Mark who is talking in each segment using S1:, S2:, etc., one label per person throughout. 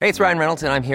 S1: مائی اپگ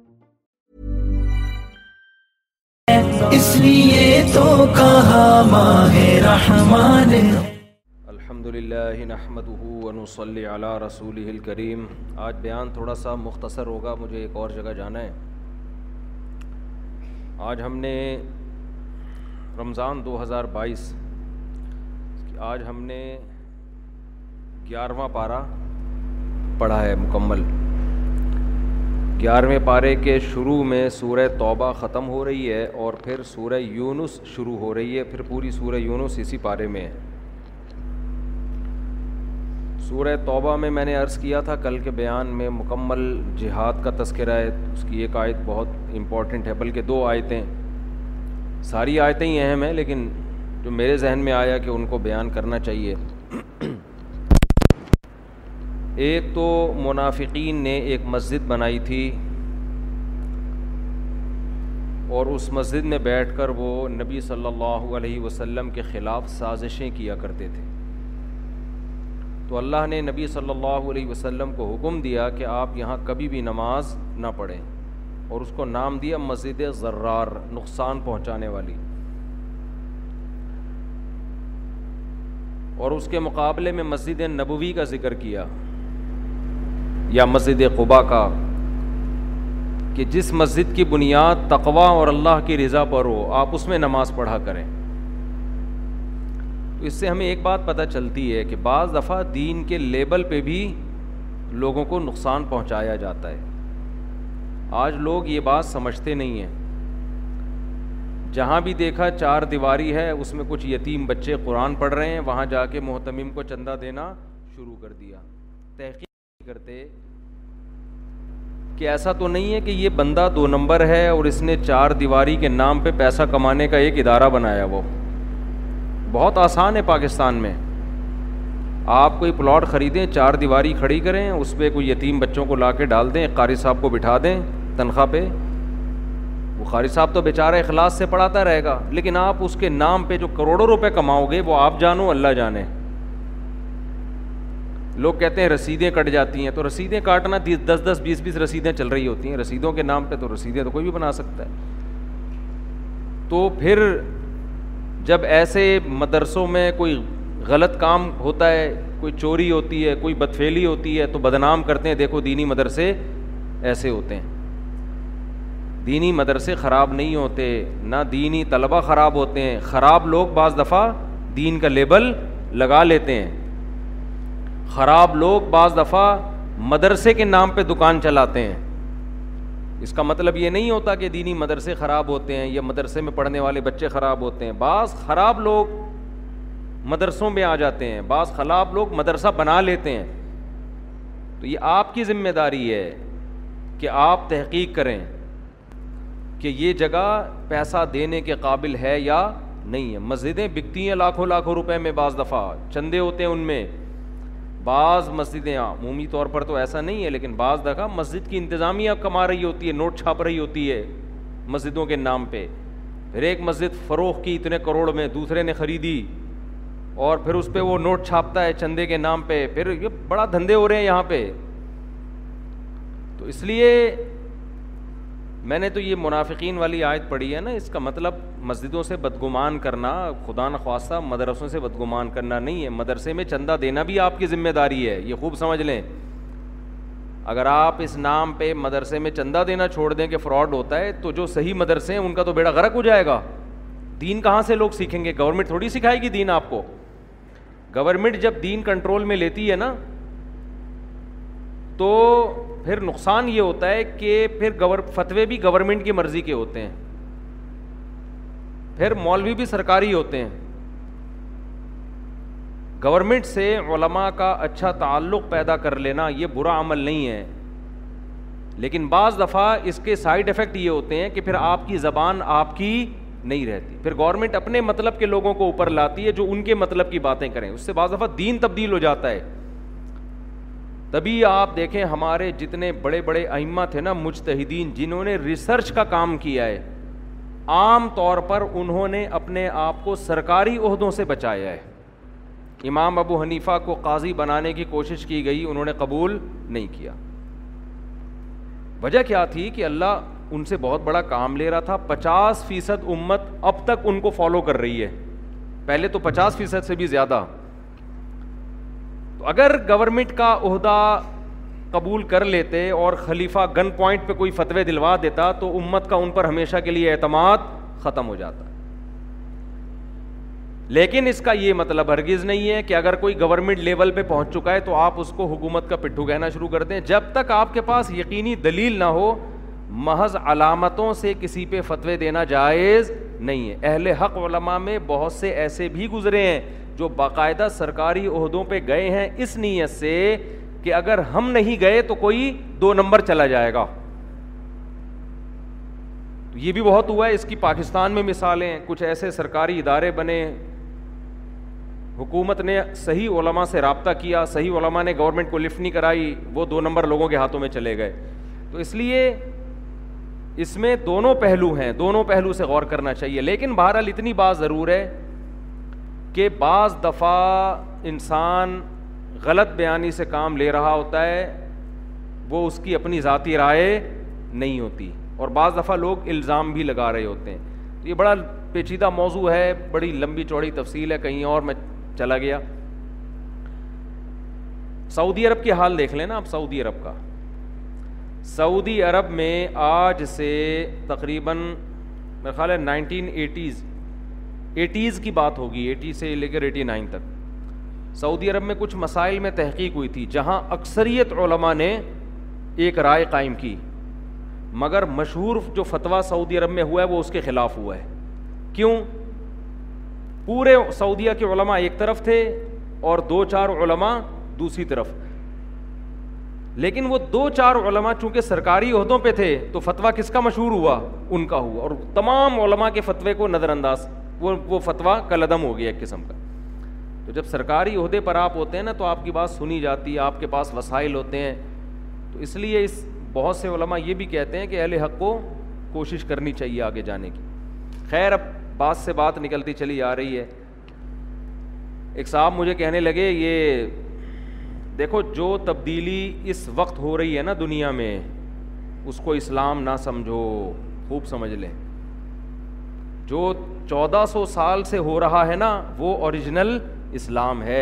S2: الحمد للہ الكریم آج بیان تھوڑا سا مختصر ہوگا مجھے ایک اور جگہ جانا ہے آج ہم نے رمضان دو ہزار بائیس آج ہم نے گیارہواں پارہ پڑھا ہے مکمل گیارہویں پارے کے شروع میں سورہ توبہ ختم ہو رہی ہے اور پھر سورہ یونس شروع ہو رہی ہے پھر پوری سورہ یونس اسی پارے میں ہے سورہ توبہ میں میں نے عرض کیا تھا کل کے بیان میں مکمل جہاد کا تذکرہ ہے اس کی ایک آیت بہت امپورٹنٹ ہے بلکہ دو آیتیں ساری آیتیں ہی اہم ہیں لیکن جو میرے ذہن میں آیا کہ ان کو بیان کرنا چاہیے ایک تو منافقین نے ایک مسجد بنائی تھی اور اس مسجد میں بیٹھ کر وہ نبی صلی اللہ علیہ وسلم کے خلاف سازشیں کیا کرتے تھے تو اللہ نے نبی صلی اللہ علیہ وسلم کو حکم دیا کہ آپ یہاں کبھی بھی نماز نہ پڑھیں اور اس کو نام دیا مسجد ذرار نقصان پہنچانے والی اور اس کے مقابلے میں مسجد نبوی کا ذکر کیا یا مسجد قبا کا کہ جس مسجد کی بنیاد تقوا اور اللہ کی رضا پر ہو آپ اس میں نماز پڑھا کریں تو اس سے ہمیں ایک بات پتہ چلتی ہے کہ بعض دفعہ دین کے لیبل پہ بھی لوگوں کو نقصان پہنچایا جاتا ہے آج لوگ یہ بات سمجھتے نہیں ہیں جہاں بھی دیکھا چار دیواری ہے اس میں کچھ یتیم بچے قرآن پڑھ رہے ہیں وہاں جا کے محتمم کو چندہ دینا شروع کر دیا تحقیق کرتے کہ ایسا تو نہیں ہے کہ یہ بندہ دو نمبر ہے اور اس نے چار دیواری کے نام پہ پیسہ کمانے کا ایک ادارہ بنایا وہ بہت آسان ہے پاکستان میں آپ کوئی پلاٹ خریدیں چار دیواری کھڑی کریں اس پہ کوئی یتیم بچوں کو لا کے ڈال دیں قاری صاحب کو بٹھا دیں تنخواہ پہ وہ قاری صاحب تو بیچارہ اخلاص سے پڑھاتا رہے گا لیکن آپ اس کے نام پہ جو کروڑوں روپے کماؤ گے وہ آپ جانو اللہ جانے لوگ کہتے ہیں رسیدیں کٹ جاتی ہیں تو رسیدیں کاٹنا دس دس بیس بیس رسیدیں چل رہی ہوتی ہیں رسیدوں کے نام پہ تو رسیدیں تو کوئی بھی بنا سکتا ہے تو پھر جب ایسے مدرسوں میں کوئی غلط کام ہوتا ہے کوئی چوری ہوتی ہے کوئی بدفیلی ہوتی ہے تو بدنام کرتے ہیں دیکھو دینی مدرسے ایسے ہوتے ہیں دینی مدرسے خراب نہیں ہوتے نہ دینی طلبہ خراب ہوتے ہیں خراب لوگ بعض دفعہ دین کا لیبل لگا لیتے ہیں خراب لوگ بعض دفعہ مدرسے کے نام پہ دکان چلاتے ہیں اس کا مطلب یہ نہیں ہوتا کہ دینی مدرسے خراب ہوتے ہیں یا مدرسے میں پڑھنے والے بچے خراب ہوتے ہیں بعض خراب لوگ مدرسوں میں آ جاتے ہیں بعض خراب لوگ مدرسہ بنا لیتے ہیں تو یہ آپ کی ذمہ داری ہے کہ آپ تحقیق کریں کہ یہ جگہ پیسہ دینے کے قابل ہے یا نہیں ہے مسجدیں بکتی ہیں لاکھوں لاکھوں روپے میں بعض دفعہ چندے ہوتے ہیں ان میں بعض مسجدیں عمومی طور پر تو ایسا نہیں ہے لیکن بعض دفعہ مسجد کی انتظامیہ کما رہی ہوتی ہے نوٹ چھاپ رہی ہوتی ہے مسجدوں کے نام پہ پھر ایک مسجد فروغ کی اتنے کروڑ میں دوسرے نے خریدی اور پھر اس پہ وہ نوٹ چھاپتا ہے چندے کے نام پہ پھر یہ بڑا دھندے ہو رہے ہیں یہاں پہ تو اس لیے میں نے تو یہ منافقین والی آیت پڑھی ہے نا اس کا مطلب مسجدوں سے بدگمان کرنا خدا نخواستہ مدرسوں سے بدگمان کرنا نہیں ہے مدرسے میں چندہ دینا بھی آپ کی ذمہ داری ہے یہ خوب سمجھ لیں اگر آپ اس نام پہ مدرسے میں چندہ دینا چھوڑ دیں کہ فراڈ ہوتا ہے تو جو صحیح مدرسے ہیں ان کا تو بیڑا غرق ہو جائے گا دین کہاں سے لوگ سیکھیں گے گورنمنٹ تھوڑی سکھائے گی دین آپ کو گورنمنٹ جب دین کنٹرول میں لیتی ہے نا تو پھر نقصان یہ ہوتا ہے کہ پھر گور فتوے بھی گورنمنٹ کی مرضی کے ہوتے ہیں پھر مولوی بھی سرکاری ہوتے ہیں گورنمنٹ سے علماء کا اچھا تعلق پیدا کر لینا یہ برا عمل نہیں ہے لیکن بعض دفعہ اس کے سائڈ افیکٹ یہ ہوتے ہیں کہ پھر آپ کی زبان آپ کی نہیں رہتی پھر گورنمنٹ اپنے مطلب کے لوگوں کو اوپر لاتی ہے جو ان کے مطلب کی باتیں کریں اس سے بعض دفعہ دین تبدیل ہو جاتا ہے تبھی آپ دیکھیں ہمارے جتنے بڑے بڑے ائمہ تھے نا مجتہدین جنہوں نے ریسرچ کا کام کیا ہے عام طور پر انہوں نے اپنے آپ کو سرکاری عہدوں سے بچایا ہے امام ابو حنیفہ کو قاضی بنانے کی کوشش کی گئی انہوں نے قبول نہیں کیا وجہ کیا تھی کہ اللہ ان سے بہت بڑا کام لے رہا تھا پچاس فیصد امت اب تک ان کو فالو کر رہی ہے پہلے تو پچاس فیصد سے بھی زیادہ اگر گورنمنٹ کا عہدہ قبول کر لیتے اور خلیفہ گن پوائنٹ پہ کوئی فتوی دلوا دیتا تو امت کا ان پر ہمیشہ کے لیے اعتماد ختم ہو جاتا لیکن اس کا یہ مطلب ہرگز نہیں ہے کہ اگر کوئی گورنمنٹ لیول پہ پہنچ چکا ہے تو آپ اس کو حکومت کا پٹھو کہنا شروع کر دیں جب تک آپ کے پاس یقینی دلیل نہ ہو محض علامتوں سے کسی پہ فتوی دینا جائز نہیں ہے اہل حق علماء میں بہت سے ایسے بھی گزرے ہیں جو باقاعدہ سرکاری عہدوں پہ گئے ہیں اس نیت سے کہ اگر ہم نہیں گئے تو کوئی دو نمبر چلا جائے گا یہ بھی بہت ہوا ہے اس کی پاکستان میں مثالیں کچھ ایسے سرکاری ادارے بنے حکومت نے صحیح علماء سے رابطہ کیا صحیح علماء نے گورنمنٹ کو لفٹ نہیں کرائی وہ دو نمبر لوگوں کے ہاتھوں میں چلے گئے تو اس لیے اس میں دونوں پہلو ہیں دونوں پہلو سے غور کرنا چاہیے لیکن بہرحال اتنی بات ضرور ہے کہ بعض دفعہ انسان غلط بیانی سے کام لے رہا ہوتا ہے وہ اس کی اپنی ذاتی رائے نہیں ہوتی اور بعض دفعہ لوگ الزام بھی لگا رہے ہوتے ہیں تو یہ بڑا پیچیدہ موضوع ہے بڑی لمبی چوڑی تفصیل ہے کہیں اور میں چلا گیا سعودی عرب کے حال دیکھ لیں نا آپ سعودی عرب کا سعودی عرب میں آج سے تقریباً میرا خیال ہے نائنٹین ایٹیز ایٹیز کی بات ہوگی ایٹی سے لے کر ایٹی نائن تک سعودی عرب میں کچھ مسائل میں تحقیق ہوئی تھی جہاں اکثریت علماء نے ایک رائے قائم کی مگر مشہور جو فتویٰ سعودی عرب میں ہوا ہے وہ اس کے خلاف ہوا ہے کیوں پورے سعودیہ کے علماء ایک طرف تھے اور دو چار علماء دوسری طرف لیکن وہ دو چار علماء چونکہ سرکاری عہدوں پہ تھے تو فتویٰ کس کا مشہور ہوا ان کا ہوا اور تمام علماء کے فتوے کو نظر انداز وہ فتویٰ کل عدم ہو گیا ایک قسم کا تو جب سرکاری عہدے پر آپ ہوتے ہیں نا تو آپ کی بات سنی جاتی ہے آپ کے پاس وسائل ہوتے ہیں تو اس لیے اس بہت سے علماء یہ بھی کہتے ہیں کہ اہل حق کو کوشش کرنی چاہیے آگے جانے کی خیر اب بات سے بات نکلتی چلی آ رہی ہے ایک صاحب مجھے کہنے لگے یہ دیکھو جو تبدیلی اس وقت ہو رہی ہے نا دنیا میں اس کو اسلام نہ سمجھو خوب سمجھ لیں جو چودہ سو سال سے ہو رہا ہے نا وہ اوریجنل اسلام ہے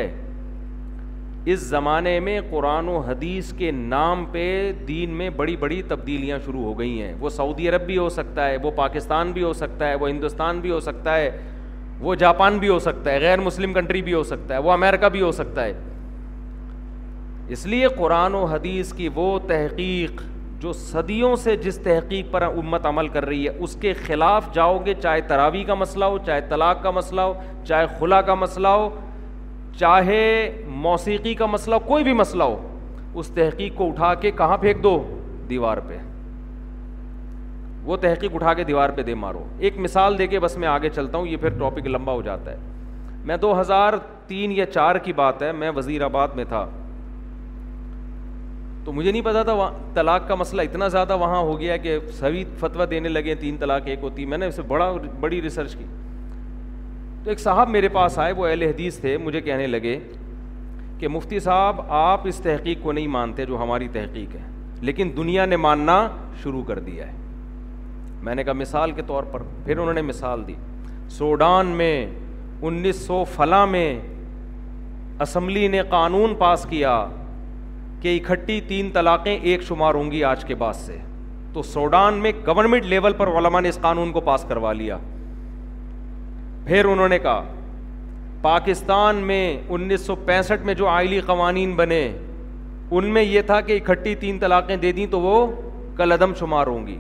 S2: اس زمانے میں قرآن و حدیث کے نام پہ دین میں بڑی بڑی تبدیلیاں شروع ہو گئی ہیں وہ سعودی عرب بھی ہو سکتا ہے وہ پاکستان بھی ہو سکتا ہے وہ ہندوستان بھی ہو سکتا ہے وہ جاپان بھی ہو سکتا ہے غیر مسلم کنٹری بھی ہو سکتا ہے وہ امریکہ بھی ہو سکتا ہے اس لیے قرآن و حدیث کی وہ تحقیق جو صدیوں سے جس تحقیق پر امت عمل کر رہی ہے اس کے خلاف جاؤ گے چاہے تراوی کا مسئلہ ہو چاہے طلاق کا مسئلہ ہو چاہے خلا کا مسئلہ ہو چاہے موسیقی کا مسئلہ ہو کوئی بھی مسئلہ ہو اس تحقیق کو اٹھا کے کہاں پھینک دو دیوار پہ وہ تحقیق اٹھا کے دیوار پہ دے مارو ایک مثال دے کے بس میں آگے چلتا ہوں یہ پھر ٹاپک لمبا ہو جاتا ہے میں دو ہزار تین یا چار کی بات ہے میں وزیر آباد میں تھا تو مجھے نہیں پتا تھا طلاق کا مسئلہ اتنا زیادہ وہاں ہو گیا کہ سبھی فتویٰ دینے لگے تین طلاق ایک ہوتی میں نے اسے بڑا بڑی ریسرچ کی تو ایک صاحب میرے پاس آئے وہ اہل حدیث تھے مجھے کہنے لگے کہ مفتی صاحب آپ اس تحقیق کو نہیں مانتے جو ہماری تحقیق ہے لیکن دنیا نے ماننا شروع کر دیا ہے میں نے کہا مثال کے طور پر پھر انہوں نے مثال دی سوڈان میں انیس سو فلاں میں اسمبلی نے قانون پاس کیا کہ اکٹھی تین طلاقیں ایک شمار ہوں گی آج کے بعد سے تو سوڈان میں گورنمنٹ لیول پر علماء نے اس قانون کو پاس کروا لیا پھر انہوں نے کہا پاکستان میں انیس سو پینسٹھ میں جو آئلی قوانین بنے ان میں یہ تھا کہ اکٹھی تین طلاقیں دے دیں تو وہ کل عدم شمار ہوں گی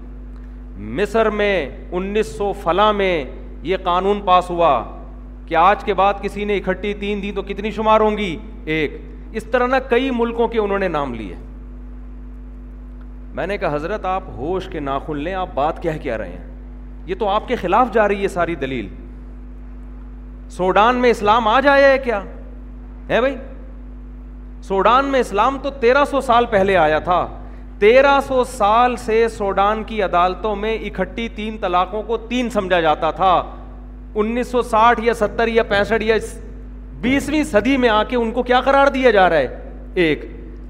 S2: مصر میں انیس سو فلاں میں یہ قانون پاس ہوا کہ آج کے بعد کسی نے اکٹھی تین دی تو کتنی شمار ہوں گی ایک اس طرح نہ کئی ملکوں کے انہوں نے نام لیے میں نے کہا حضرت آپ ہوش کے ناخن لیں آپ بات کہہ رہے ہیں یہ تو آپ کے خلاف جا رہی ہے ساری دلیل سوڈان میں اسلام آ جایا ہے کیا ہے بھائی سوڈان میں اسلام تو تیرہ سو سال پہلے آیا تھا تیرہ سو سال سے سوڈان کی عدالتوں میں اکٹھی تین طلاقوں کو تین سمجھا جاتا تھا انیس سو ساٹھ یا ستر یا پینسٹھ یا بیسویں صدی میں آ کے ان کو کیا قرار دیا جا رہا ہے ایک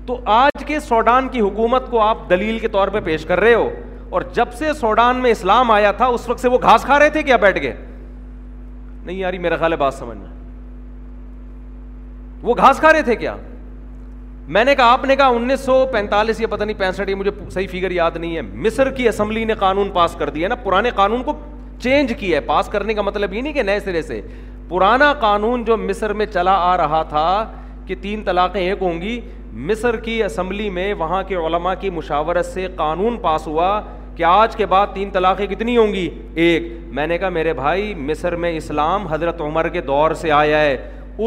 S2: تو آج کے سوڈان کی حکومت کو آپ دلیل کے طور پہ پیش کر رہے ہو اور جب سے سوڈان میں اسلام آیا تھا اس وقت سے وہ گھاس کھا رہے تھے کیا بیٹھ نہیں یاری میرا خیال ہے بات میں نے کہا آپ نے کہا انیس سو پینتالیس یا پتہ نہیں یہ مجھے صحیح فگر یاد نہیں ہے مصر کی اسمبلی نے قانون پاس کر دیا نا پرانے قانون کو چینج کیا ہے پاس کرنے کا مطلب یہ نہیں کہ نئے سرے سے پرانا قانون جو مصر میں چلا آ رہا تھا کہ تین طلاقیں ایک ہوں گی مصر کی اسمبلی میں وہاں کے علماء کی مشاورت سے قانون پاس ہوا کہ آج کے بعد تین طلاقیں کتنی ہوں گی ایک میں نے کہا میرے بھائی مصر میں اسلام حضرت عمر کے دور سے آیا ہے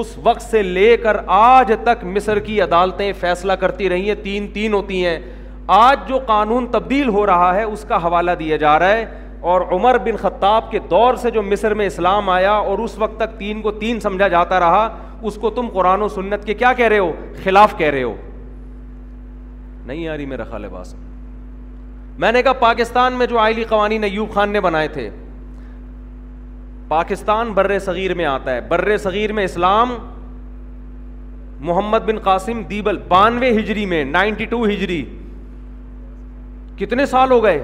S2: اس وقت سے لے کر آج تک مصر کی عدالتیں فیصلہ کرتی رہی ہیں تین تین ہوتی ہیں آج جو قانون تبدیل ہو رہا ہے اس کا حوالہ دیا جا رہا ہے اور عمر بن خطاب کے دور سے جو مصر میں اسلام آیا اور اس وقت تک تین کو تین سمجھا جاتا رہا اس کو تم قرآن و سنت کے کیا کہہ رہے ہو خلاف کہہ رہے ہو نہیں یاری میرا خال باس میں نے کہا پاکستان میں جو آئلی قوانین ایوب خان نے بنائے تھے پاکستان بر صغیر میں آتا ہے بر صغیر میں اسلام محمد بن قاسم دیبل بانوے ہجری میں نائنٹی ٹو ہجری کتنے سال ہو گئے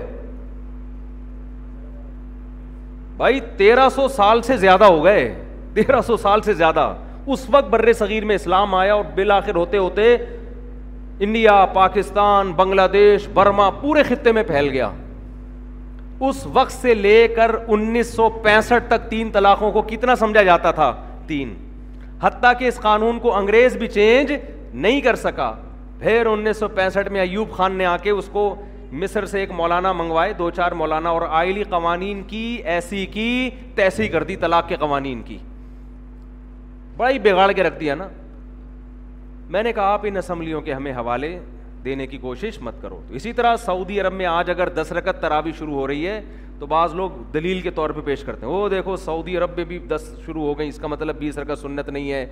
S2: بھائی تیرہ سو سال سے زیادہ ہو گئے تیرہ سو سال سے زیادہ اس وقت بر صغیر میں اسلام آیا اور بالآخر ہوتے ہوتے انڈیا پاکستان بنگلہ دیش برما پورے خطے میں پھیل گیا اس وقت سے لے کر انیس سو پینسٹھ تک تین طلاقوں کو کتنا سمجھا جاتا تھا تین حتیٰ کہ اس قانون کو انگریز بھی چینج نہیں کر سکا پھر انیس سو پینسٹھ میں ایوب خان نے آ کے اس کو مصر سے ایک مولانا منگوائے دو چار مولانا اور آئلی قوانین کی ایسی کی تیسی کر دی طلاق کے قوانین کی بڑا ہی بگاڑ کے رکھ دیا نا میں نے کہا آپ ان اسمبلیوں کے ہمیں حوالے دینے کی کوشش مت کرو اسی طرح سعودی عرب میں آج اگر دس رکت ترابی شروع ہو رہی ہے تو بعض لوگ دلیل کے طور پہ پیش کرتے ہیں وہ دیکھو سعودی عرب میں بھی دس شروع ہو گئی اس کا مطلب بیس رکت سنت نہیں ہے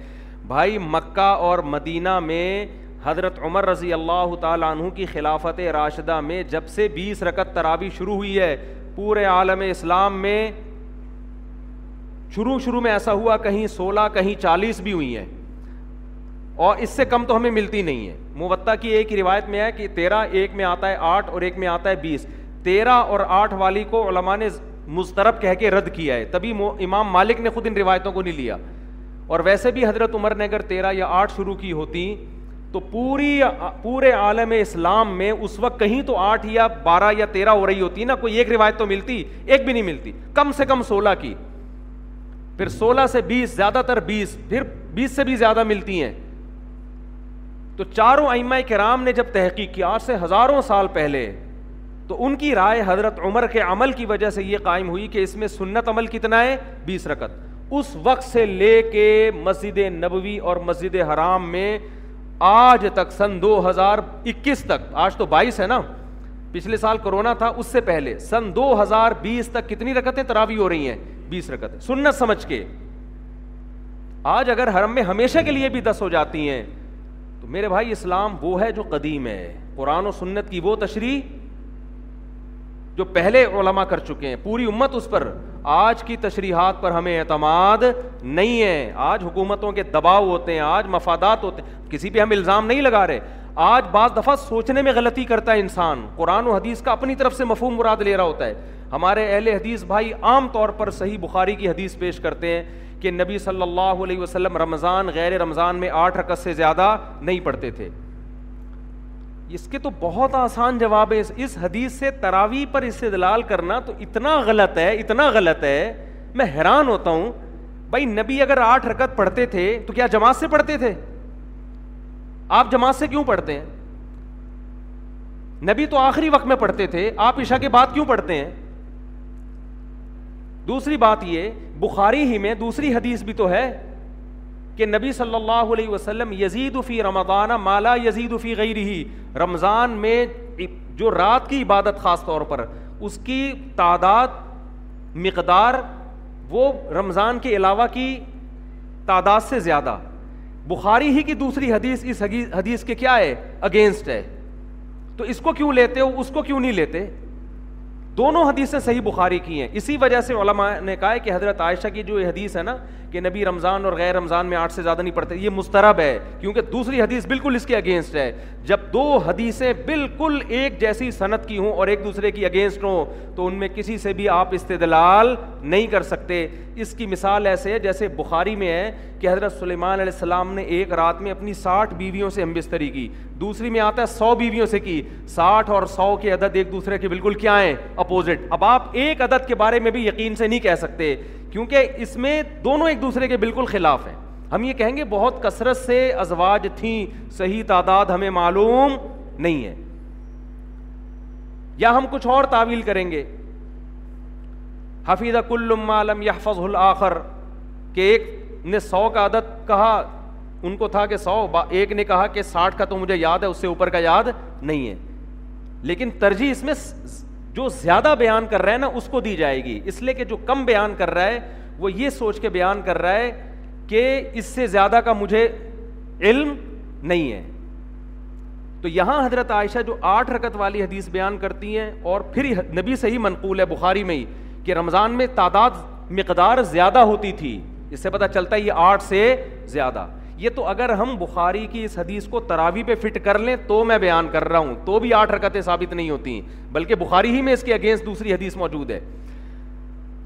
S2: بھائی مکہ اور مدینہ میں حضرت عمر رضی اللہ تعالیٰ عنہ کی خلافت راشدہ میں جب سے بیس رکت ترابی شروع ہوئی ہے پورے عالم اسلام میں شروع شروع میں ایسا ہوا کہیں سولہ کہیں چالیس بھی ہوئی ہیں اور اس سے کم تو ہمیں ملتی نہیں ہے موتہ کی ایک ہی روایت میں ہے کہ تیرہ ایک میں آتا ہے آٹھ اور ایک میں آتا ہے بیس تیرہ اور آٹھ والی کو علماء نے مسترب کہہ کے رد کیا ہے تبھی امام مالک نے خود ان روایتوں کو نہیں لیا اور ویسے بھی حضرت عمر نے اگر تیرہ یا آٹھ شروع کی ہوتی تو پوری پورے عالم اسلام میں اس وقت کہیں تو آٹھ یا بارہ یا تیرہ ہو رہی ہوتی نا کوئی ایک روایت تو ملتی ایک بھی نہیں ملتی کم سے کم سولہ کی پھر سولہ سے بیس زیادہ تر بیس پھر بیس سے بھی زیادہ ملتی ہیں تو چاروں ائمہ کرام نے جب تحقیق کی آج سے ہزاروں سال پہلے تو ان کی رائے حضرت عمر کے عمل کی وجہ سے یہ قائم ہوئی کہ اس میں سنت عمل کتنا ہے بیس رکت اس وقت سے لے کے مسجد نبوی اور مسجد حرام میں آج تک سن دو ہزار اکیس تک آج تو بائیس ہے نا پچھلے سال کرونا تھا اس سے پہلے سن دو ہزار بیس تک کتنی رکتیں تراوی ہو رہی ہیں بیس رکت سنت سمجھ کے آج اگر حرم میں ہمیشہ کے لیے بھی دس ہو جاتی ہیں تو میرے بھائی اسلام وہ ہے جو قدیم ہے قرآن و سنت کی وہ تشریح جو پہلے علماء کر چکے ہیں پوری امت اس پر آج کی تشریحات پر ہمیں اعتماد نہیں ہے آج حکومتوں کے دباؤ ہوتے ہیں آج مفادات ہوتے ہیں کسی پہ ہم الزام نہیں لگا رہے آج بعض دفعہ سوچنے میں غلطی کرتا ہے انسان قرآن و حدیث کا اپنی طرف سے مفہوم مراد لے رہا ہوتا ہے ہمارے اہل حدیث بھائی عام طور پر صحیح بخاری کی حدیث پیش کرتے ہیں کہ نبی صلی اللہ علیہ وسلم رمضان غیر رمضان میں آٹھ رقص سے زیادہ نہیں پڑھتے تھے اس کے تو بہت آسان جواب ہے اس حدیث سے تراوی پر استدلال دلال کرنا تو اتنا غلط ہے اتنا غلط ہے میں حیران ہوتا ہوں بھائی نبی اگر آٹھ رکت پڑھتے تھے تو کیا جماعت سے پڑھتے تھے آپ جماعت سے کیوں پڑھتے ہیں نبی تو آخری وقت میں پڑھتے تھے آپ عشاء کے بعد کیوں پڑھتے ہیں دوسری بات یہ بخاری ہی میں دوسری حدیث بھی تو ہے کہ نبی صلی اللہ علیہ وسلم یزید فی رمضان مالا یزید فی غیر ہی رمضان میں جو رات کی عبادت خاص طور پر اس کی تعداد مقدار وہ رمضان کے علاوہ کی تعداد سے زیادہ بخاری ہی کی دوسری حدیث اس حدیث کے کیا ہے اگینسٹ ہے تو اس کو کیوں لیتے ہو اس کو کیوں نہیں لیتے دونوں حدیثیں صحیح بخاری کی ہیں اسی وجہ سے علماء نے کہا ہے کہ حضرت عائشہ کی جو حدیث ہے نا کہ نبی رمضان اور غیر رمضان میں آٹھ سے زیادہ نہیں پڑھتے یہ مسترب ہے کیونکہ دوسری حدیث بالکل اس کے اگینسٹ ہے جب دو حدیثیں بالکل ایک جیسی صنعت کی ہوں اور ایک دوسرے کی اگینسٹ ہوں تو ان میں کسی سے بھی آپ استدلال نہیں کر سکتے اس کی مثال ایسے ہے جیسے بخاری میں ہے کہ حضرت سلیمان علیہ السلام نے ایک رات میں اپنی ساٹھ بیویوں سے ہمبستری کی دوسری میں آتا ہے سو بیویوں سے کی ساٹھ اور سو کے عدد ایک دوسرے کے بالکل کیا ہیں اپوزٹ اب آپ ایک عدد کے بارے میں بھی یقین سے نہیں کہہ سکتے کیونکہ اس میں دونوں ایک دوسرے کے بالکل خلاف ہیں ہم یہ کہیں گے بہت کثرت سے ازواج تھیں صحیح تعداد ہمیں معلوم نہیں ہے یا ہم کچھ اور تعویل کریں گے حفیظہ عالم یا فض الآخر کہ ایک نے سو کا عدد کہا ان کو تھا کہ سو ایک نے کہا کہ ساٹھ کا تو مجھے یاد ہے اس سے اوپر کا یاد نہیں ہے لیکن ترجیح اس میں جو زیادہ بیان کر رہا ہے نا اس کو دی جائے گی اس لیے کہ جو کم بیان کر رہا ہے وہ یہ سوچ کے بیان کر رہا ہے کہ اس سے زیادہ کا مجھے علم نہیں ہے تو یہاں حضرت عائشہ جو آٹھ رکت والی حدیث بیان کرتی ہیں اور پھر نبی سے ہی منقول ہے بخاری میں ہی کہ رمضان میں تعداد مقدار زیادہ ہوتی تھی اس سے پتہ چلتا ہے یہ آٹھ سے زیادہ یہ تو اگر ہم بخاری کی اس حدیث کو تراوی پہ فٹ کر لیں تو میں بیان کر رہا ہوں تو بھی آٹھ حرکتیں ثابت نہیں ہوتی بلکہ بخاری ہی میں اس کے اگینسٹ دوسری حدیث موجود ہے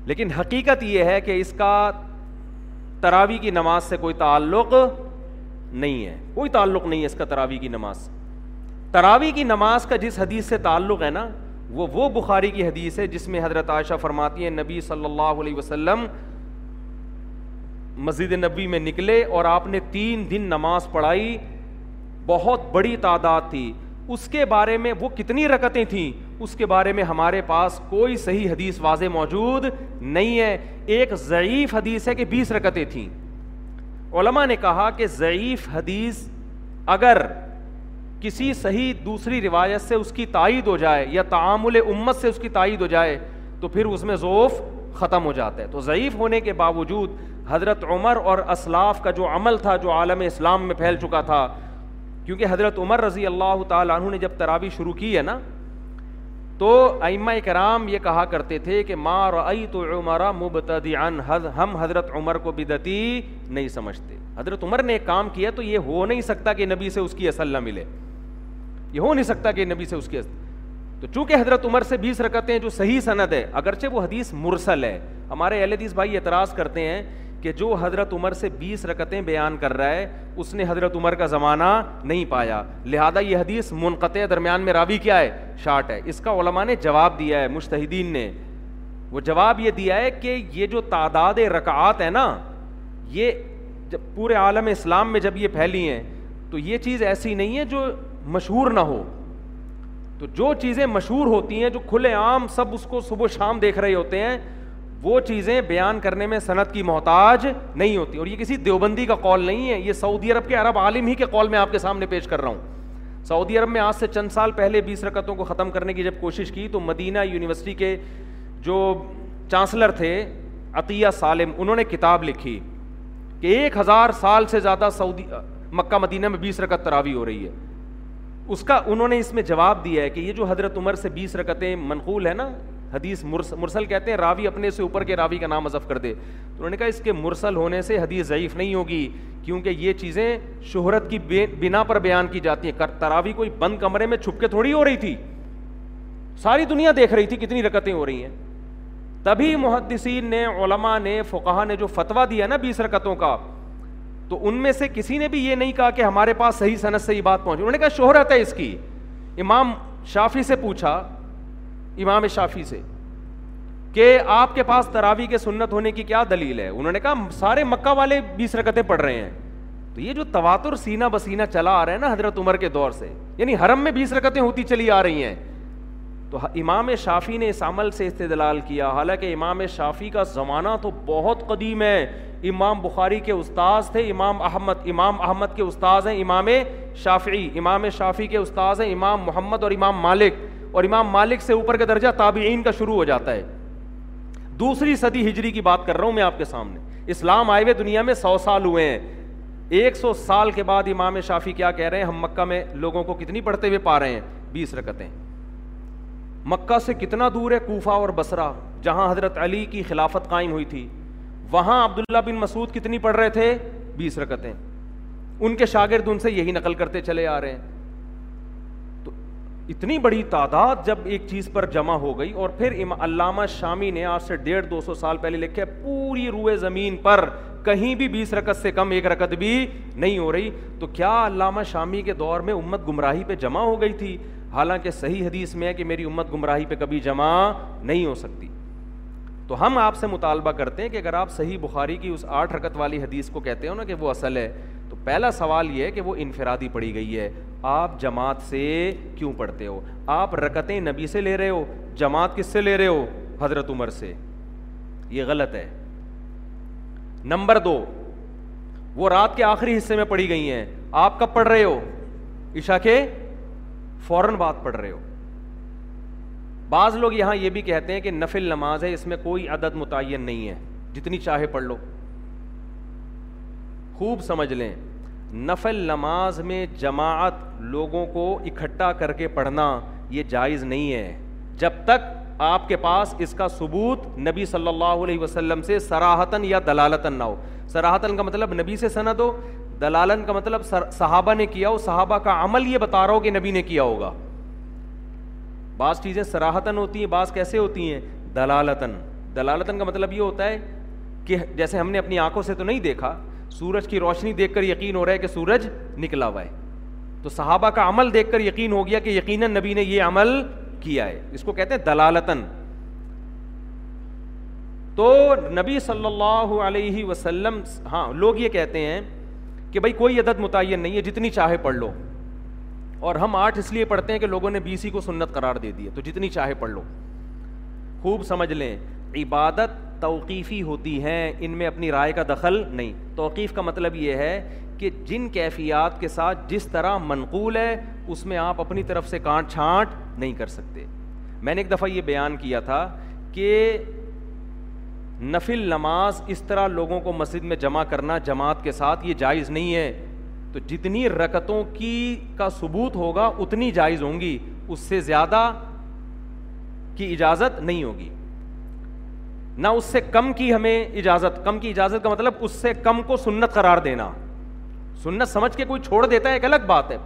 S2: لیکن حقیقت یہ ہے کہ اس کا تراوی کی نماز سے کوئی تعلق نہیں ہے کوئی تعلق نہیں ہے اس کا تراوی کی نماز تراوی کی نماز کا جس حدیث سے تعلق ہے نا وہ وہ بخاری کی حدیث ہے جس میں حضرت عائشہ فرماتی ہیں نبی صلی اللہ علیہ وسلم مسجد نبی میں نکلے اور آپ نے تین دن نماز پڑھائی بہت بڑی تعداد تھی اس کے بارے میں وہ کتنی رکتیں تھیں اس کے بارے میں ہمارے پاس کوئی صحیح حدیث واضح موجود نہیں ہے ایک ضعیف حدیث ہے کہ بیس رکتیں تھیں علماء نے کہا کہ ضعیف حدیث اگر کسی صحیح دوسری روایت سے اس کی تائید ہو جائے یا تعامل امت سے اس کی تائید ہو جائے تو پھر اس میں ضعف ختم ہو جاتا ہے تو ضعیف ہونے کے باوجود حضرت عمر اور اسلاف کا جو عمل تھا جو عالم اسلام میں پھیل چکا تھا کیونکہ حضرت عمر رضی اللہ تعالیٰ عنہ نے جب تراوی شروع کی ہے نا تو ائمہ کرام یہ کہا کرتے تھے کہ ہم حضرت عمر کو بدتی نہیں سمجھتے حضرت عمر نے ایک کام کیا تو یہ ہو نہیں سکتا کہ نبی سے اس کی اصل نہ ملے یہ ہو نہیں سکتا کہ نبی سے اس کی اصل تو چونکہ حضرت عمر سے بیس رکتیں جو صحیح سند ہے اگرچہ وہ حدیث مرسل ہے ہمارے اہل حدیث بھائی اعتراض کرتے ہیں کہ جو حضرت عمر سے بیس رکتیں بیان کر رہا ہے اس نے حضرت عمر کا زمانہ نہیں پایا لہذا یہ حدیث منقطع درمیان میں راوی کیا ہے شارٹ ہے اس کا علماء نے جواب دیا ہے مشتحدین نے وہ جواب یہ دیا ہے کہ یہ جو تعداد رکعات ہے نا یہ جب پورے عالم اسلام میں جب یہ پھیلی ہیں تو یہ چیز ایسی نہیں ہے جو مشہور نہ ہو تو جو چیزیں مشہور ہوتی ہیں جو کھلے عام سب اس کو صبح و شام دیکھ رہے ہوتے ہیں وہ چیزیں بیان کرنے میں صنعت کی محتاج نہیں ہوتی اور یہ کسی دیوبندی کا کال نہیں ہے یہ سعودی عرب کے عرب عالم ہی کے کال میں آپ کے سامنے پیش کر رہا ہوں سعودی عرب میں آج سے چند سال پہلے بیس رکتوں کو ختم کرنے کی جب کوشش کی تو مدینہ یونیورسٹی کے جو چانسلر تھے عطیہ سالم انہوں نے کتاب لکھی کہ ایک ہزار سال سے زیادہ سعودی مکہ مدینہ میں بیس رکت تراوی ہو رہی ہے اس کا انہوں نے اس میں جواب دیا ہے کہ یہ جو حضرت عمر سے بیس رکتیں منقول ہے نا حدیث مرسل کہتے ہیں راوی اپنے سے اوپر کے راوی کا نام اضف کر دے تو انہوں نے کہا اس کے مرسل ہونے سے حدیث ضعیف نہیں ہوگی کیونکہ یہ چیزیں شہرت کی بنا پر بیان کی جاتی ہیں تراوی کوئی بند کمرے میں چھپ کے تھوڑی ہو رہی تھی ساری دنیا دیکھ رہی تھی کتنی رکتیں ہو رہی ہیں تبھی محدثین نے علماء نے فقہ نے جو فتویٰ دیا نا بیس رکتوں کا تو ان میں سے کسی نے بھی یہ نہیں کہا کہ ہمارے پاس صحیح صنعت سے یہ بات پہنچی انہوں نے کہا شہرت ہے اس کی امام شافی سے پوچھا امام شافی سے کہ آپ کے پاس تراوی کے سنت ہونے کی کیا دلیل ہے انہوں نے کہا سارے مکہ والے بیس رکتیں پڑھ رہے ہیں تو یہ جو تواتر سینہ بسینہ چلا آ رہا ہے نا حضرت عمر کے دور سے یعنی حرم میں بیس رکتیں ہوتی چلی آ رہی ہیں تو امام شافی نے اس عمل سے استدلال کیا حالانکہ امام شافی کا زمانہ تو بہت قدیم ہے امام بخاری کے استاذ تھے امام احمد امام احمد کے استاذ ہیں امام شافعی امام شافی کے استاذ ہیں امام محمد اور امام مالک اور امام مالک سے اوپر کا درجہ تابعین کا شروع ہو جاتا ہے دوسری صدی ہجری کی بات کر رہا ہوں میں آپ کے سامنے اسلام آئے ہوئے دنیا میں سو سال ہوئے ہیں ایک سو سال کے بعد امام شافی کیا کہہ رہے ہیں ہم مکہ میں لوگوں کو کتنی پڑھتے ہوئے پا رہے ہیں بیس رکتیں مکہ سے کتنا دور ہے کوفہ اور بسرا جہاں حضرت علی کی خلافت قائم ہوئی تھی وہاں عبداللہ بن مسعود کتنی پڑھ رہے تھے بیس رکتیں ان ان کے شاگرد سے یہی نقل کرتے چلے آ رہے ہیں تو اتنی بڑی تعداد جب ایک چیز پر جمع ہو گئی اور پھر علامہ شامی نے آج سے ڈیڑھ دو سو سال پہلے لکھے پوری روئے زمین پر کہیں بھی بیس رکت سے کم ایک رکت بھی نہیں ہو رہی تو کیا علامہ شامی کے دور میں امت گمراہی پہ جمع ہو گئی تھی حالانکہ صحیح حدیث میں ہے کہ میری امت گمراہی پہ کبھی جمع نہیں ہو سکتی تو ہم آپ سے مطالبہ کرتے ہیں کہ اگر آپ صحیح بخاری کی اس آٹھ رکت والی حدیث کو کہتے ہو نا کہ وہ اصل ہے تو پہلا سوال یہ ہے کہ وہ انفرادی پڑھی گئی ہے آپ جماعت سے کیوں پڑھتے ہو آپ رکتیں نبی سے لے رہے ہو جماعت کس سے لے رہے ہو حضرت عمر سے یہ غلط ہے نمبر دو وہ رات کے آخری حصے میں پڑھی گئی ہیں آپ کب پڑھ رہے ہو عشاء کے فوراً بات پڑھ رہے ہو بعض لوگ یہاں یہ بھی کہتے ہیں کہ نفل نماز ہے اس میں کوئی عدد متعین نہیں ہے جتنی چاہے پڑھ لو خوب سمجھ لیں نفل نماز میں جماعت لوگوں کو اکٹھا کر کے پڑھنا یہ جائز نہیں ہے جب تک آپ کے پاس اس کا ثبوت نبی صلی اللہ علیہ وسلم سے سراہتاً یا دلالتاً نہ ہو سراہتاً کا مطلب نبی سے سند ہو دلالن کا مطلب صحابہ نے کیا اور صحابہ کا عمل یہ بتا رہا ہو کہ نبی نے کیا ہوگا بعض چیزیں سراہتن ہوتی ہیں بعض کیسے ہوتی ہیں دلالتن دلالتن کا مطلب یہ ہوتا ہے کہ جیسے ہم نے اپنی آنکھوں سے تو نہیں دیکھا سورج کی روشنی دیکھ کر یقین ہو رہا ہے کہ سورج نکلا ہوا ہے تو صحابہ کا عمل دیکھ کر یقین ہو گیا کہ یقیناً نبی نے یہ عمل کیا ہے اس کو کہتے ہیں دلالتن تو نبی صلی اللہ علیہ وسلم ہاں لوگ یہ کہتے ہیں کہ بھائی کوئی عدد متعین نہیں ہے جتنی چاہے پڑھ لو اور ہم آٹھ اس لیے پڑھتے ہیں کہ لوگوں نے بی سی کو سنت قرار دے دی ہے تو جتنی چاہے پڑھ لو خوب سمجھ لیں عبادت توقیفی ہوتی ہیں ان میں اپنی رائے کا دخل نہیں توقیف کا مطلب یہ ہے کہ جن کیفیات کے ساتھ جس طرح منقول ہے اس میں آپ اپنی طرف سے کانٹ چھانٹ نہیں کر سکتے میں نے ایک دفعہ یہ بیان کیا تھا کہ نفل نماز اس طرح لوگوں کو مسجد میں جمع کرنا جماعت کے ساتھ یہ جائز نہیں ہے تو جتنی رکتوں کی کا ثبوت ہوگا اتنی جائز ہوں گی اس سے زیادہ کی اجازت نہیں ہوگی نہ اس سے کم کی ہمیں اجازت کم کی اجازت کا مطلب اس سے کم کو سنت قرار دینا سنت سمجھ کے کوئی چھوڑ دیتا ہے ایک الگ بات ہے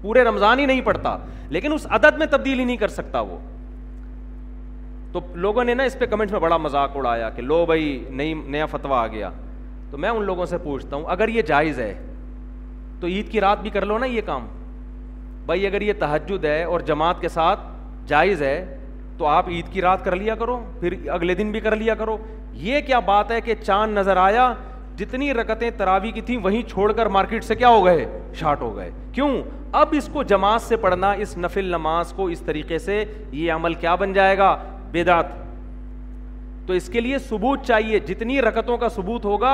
S2: پورے رمضان ہی نہیں پڑتا لیکن اس عدد میں تبدیلی نہیں کر سکتا وہ تو لوگوں نے نا اس پہ کمنٹس میں بڑا مذاق اڑایا کہ لو بھائی نئی نیا فتویٰ آ گیا تو میں ان لوگوں سے پوچھتا ہوں اگر یہ جائز ہے تو عید کی رات بھی کر لو نا یہ کام بھائی اگر یہ تہجد ہے اور جماعت کے ساتھ جائز ہے تو آپ عید کی رات کر لیا کرو پھر اگلے دن بھی کر لیا کرو یہ کیا بات ہے کہ چاند نظر آیا جتنی رکتیں تراوی کی تھیں وہیں چھوڑ کر مارکیٹ سے کیا ہو گئے شارٹ ہو گئے کیوں اب اس کو جماعت سے پڑھنا اس نفل نماز کو اس طریقے سے یہ عمل کیا بن جائے گا بیدات تو اس کے لیے ثبوت چاہیے جتنی رکتوں کا ثبوت ہوگا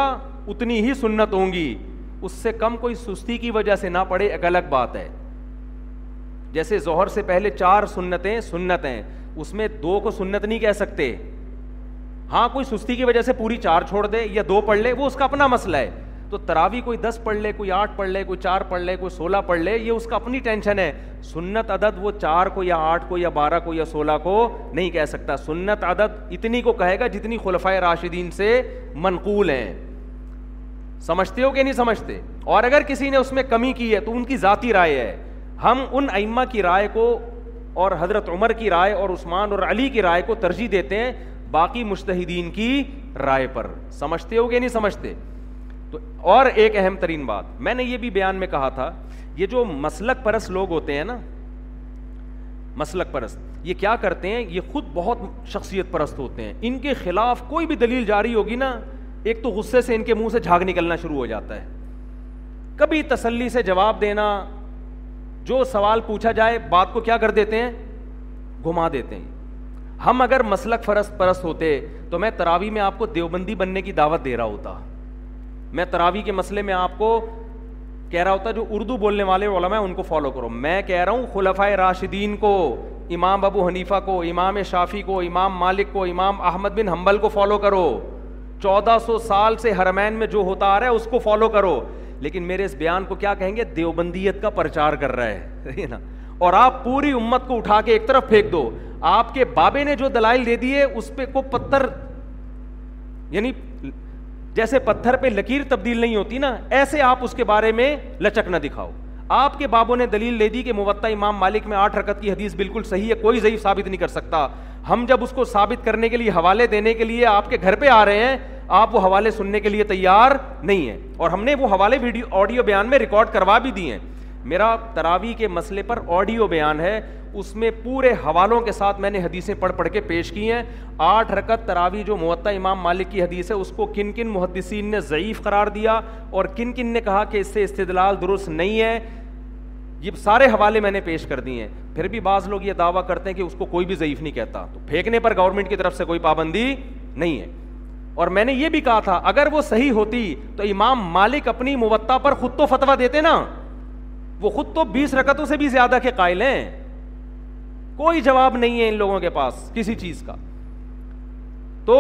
S2: اتنی ہی سنت ہوں گی اس سے کم کوئی سستی کی وجہ سے نہ پڑے ایک الگ بات ہے جیسے زہر سے پہلے چار سنتیں سنتیں اس میں دو کو سنت نہیں کہہ سکتے ہاں کوئی سستی کی وجہ سے پوری چار چھوڑ دے یا دو پڑھ لے وہ اس کا اپنا مسئلہ ہے تو تراوی کوئی دس پڑھ لے کوئی آٹھ پڑھ لے کوئی چار پڑھ لے کوئی سولہ پڑھ لے یہ اس کا اپنی ٹینشن ہے سنت عدد وہ چار کو یا آٹھ کو یا بارہ کو یا سولہ کو نہیں کہہ سکتا سنت عدد اتنی کو کہے گا جتنی خلفۂ راشدین سے منقول ہیں سمجھتے ہو کہ نہیں سمجھتے اور اگر کسی نے اس میں کمی کی ہے تو ان کی ذاتی رائے ہے ہم ان ائمہ کی رائے کو اور حضرت عمر کی رائے اور عثمان اور علی کی رائے کو ترجیح دیتے ہیں باقی مشتحدین کی رائے پر سمجھتے ہو کہ نہیں سمجھتے تو اور ایک اہم ترین بات میں نے یہ بھی بیان میں کہا تھا یہ جو مسلک پرست لوگ ہوتے ہیں نا مسلک پرست یہ کیا کرتے ہیں یہ خود بہت شخصیت پرست ہوتے ہیں ان کے خلاف کوئی بھی دلیل جاری ہوگی نا ایک تو غصے سے ان کے منہ سے جھاگ نکلنا شروع ہو جاتا ہے کبھی تسلی سے جواب دینا جو سوال پوچھا جائے بات کو کیا کر دیتے ہیں گھما دیتے ہیں ہم اگر مسلک فرست پرست ہوتے تو میں تراوی میں آپ کو دیوبندی بننے کی دعوت دے رہا ہوتا میں تراوی کے مسئلے میں آپ کو کہہ رہا ہوتا جو اردو بولنے والے علماء ان کو فالو کرو میں کہہ رہا ہوں خلفۂ راشدین کو امام ابو حنیفہ کو امام شافی کو امام مالک کو امام احمد بن حنبل کو فالو کرو چودہ سو سال سے ہرمین میں جو ہوتا آ رہا ہے اس کو فالو کرو لیکن میرے اس بیان کو کیا کہیں گے دیوبندیت کا پرچار کر رہا ہے نا اور آپ پوری امت کو اٹھا کے ایک طرف پھینک دو آپ کے بابے نے جو دلائل دے دیے اس پہ کو پتھر یعنی جیسے پتھر پہ لکیر تبدیل نہیں ہوتی نا ایسے آپ اس کے بارے میں لچک نہ دکھاؤ آپ کے بابوں نے دلیل لے دی کہ موتا امام مالک میں آٹھ رکت کی حدیث بالکل صحیح ہے کوئی ضعیف ثابت نہیں کر سکتا ہم جب اس کو ثابت کرنے کے لیے حوالے دینے کے لیے آپ کے گھر پہ آ رہے ہیں آپ وہ حوالے سننے کے لیے تیار نہیں ہیں اور ہم نے وہ حوالے ویڈیو آڈیو بیان میں ریکارڈ کروا بھی دیے میرا تراوی کے مسئلے پر آڈیو بیان ہے اس میں پورے حوالوں کے ساتھ میں نے حدیثیں پڑھ پڑھ کے پیش کی ہیں آٹھ رکت تراوی جو معطا امام مالک کی حدیث ہے اس کو کن کن محدثین نے ضعیف قرار دیا اور کن کن نے کہا کہ اس سے استدلال درست نہیں ہے یہ سارے حوالے میں نے پیش کر دیے ہیں پھر بھی بعض لوگ یہ دعویٰ کرتے ہیں کہ اس کو کوئی بھی ضعیف نہیں کہتا تو پھینکنے پر گورنمنٹ کی طرف سے کوئی پابندی نہیں ہے اور میں نے یہ بھی کہا تھا اگر وہ صحیح ہوتی تو امام مالک اپنی موتا پر خود تو فتویٰ دیتے نا وہ خود تو بیس رکتوں سے بھی زیادہ کے قائل ہیں کوئی جواب نہیں ہے ان لوگوں کے پاس کسی چیز کا تو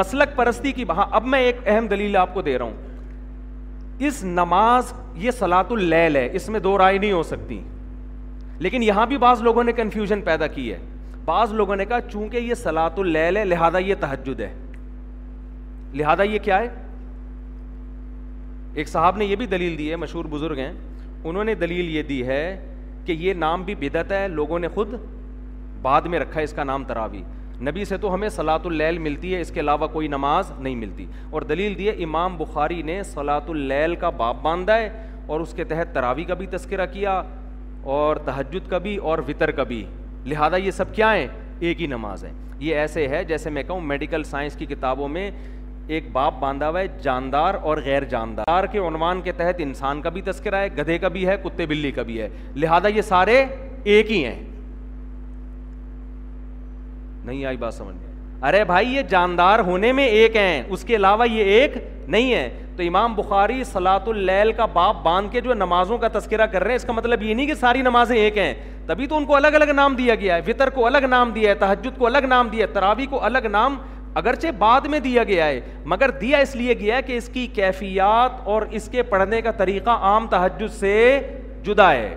S2: مسلک پرستی کی بہا اب میں ایک اہم دلیل آپ کو دے رہا ہوں اس نماز یہ سلاۃ اللیل ہے اس میں دو رائے نہیں ہو سکتی لیکن یہاں بھی بعض لوگوں نے کنفیوژن پیدا کی ہے بعض لوگوں نے کہا چونکہ یہ سلاۃ اللیل ہے لہذا یہ تحجد ہے لہذا یہ کیا ہے ایک صاحب نے یہ بھی دلیل دی ہے مشہور بزرگ ہیں انہوں نے دلیل یہ دی ہے کہ یہ نام بھی بدعت ہے لوگوں نے خود بعد میں رکھا ہے اس کا نام تراوی نبی سے تو ہمیں صلاۃ اللیل ملتی ہے اس کے علاوہ کوئی نماز نہیں ملتی اور دلیل دیے امام بخاری نے صلاۃ اللیل کا باپ باندھا ہے اور اس کے تحت تراوی کا بھی تذکرہ کیا اور تہجد کا بھی اور وطر کا بھی لہٰذا یہ سب کیا ہیں ایک ہی نماز ہے یہ ایسے ہے جیسے میں کہوں میڈیکل سائنس کی کتابوں میں ایک باپ باندھا ہوا ہے جاندار اور غیر جاندار کے عنوان کے تحت انسان کا بھی تذکرہ ہے گدھے کا بھی ہے کتے بلی کا بھی ہے لہذا یہ سارے ایک ہی ہیں نہیں آئی بات سمجھ میں ارے بھائی یہ جاندار ہونے میں ایک ہیں اس کے علاوہ یہ ایک نہیں ہے تو امام بخاری سلاۃ اللیل کا باپ باندھ کے جو نمازوں کا تذکرہ کر رہے ہیں اس کا مطلب یہ نہیں کہ ساری نمازیں ایک ہیں تبھی تو ان کو الگ الگ نام دیا گیا ہے وطر کو الگ نام دیا ہے تحجد کو الگ نام دیا ہے تراوی کو الگ نام اگرچہ بعد میں دیا گیا ہے مگر دیا اس لیے گیا ہے کہ اس کی کیفیات اور اس کے پڑھنے کا طریقہ عام تحجد سے جدا ہے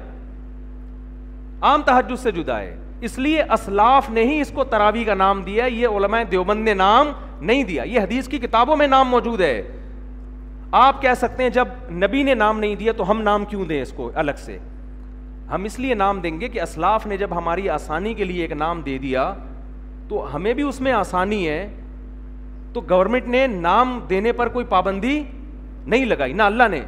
S2: عام تحجد سے جدا ہے اس لیے اسلاف نے ہی اس کو تراوی کا نام دیا یہ علماء دیوبند نے نام نہیں دیا یہ حدیث کی کتابوں میں نام موجود ہے آپ کہہ سکتے ہیں جب نبی نے نام نہیں دیا تو ہم نام کیوں دیں اس کو الگ سے ہم اس لیے نام دیں گے کہ اسلاف نے جب ہماری آسانی کے لیے ایک نام دے دیا تو ہمیں بھی اس میں آسانی ہے تو گورنمنٹ نے نام دینے پر کوئی پابندی نہیں لگائی نہ اللہ نے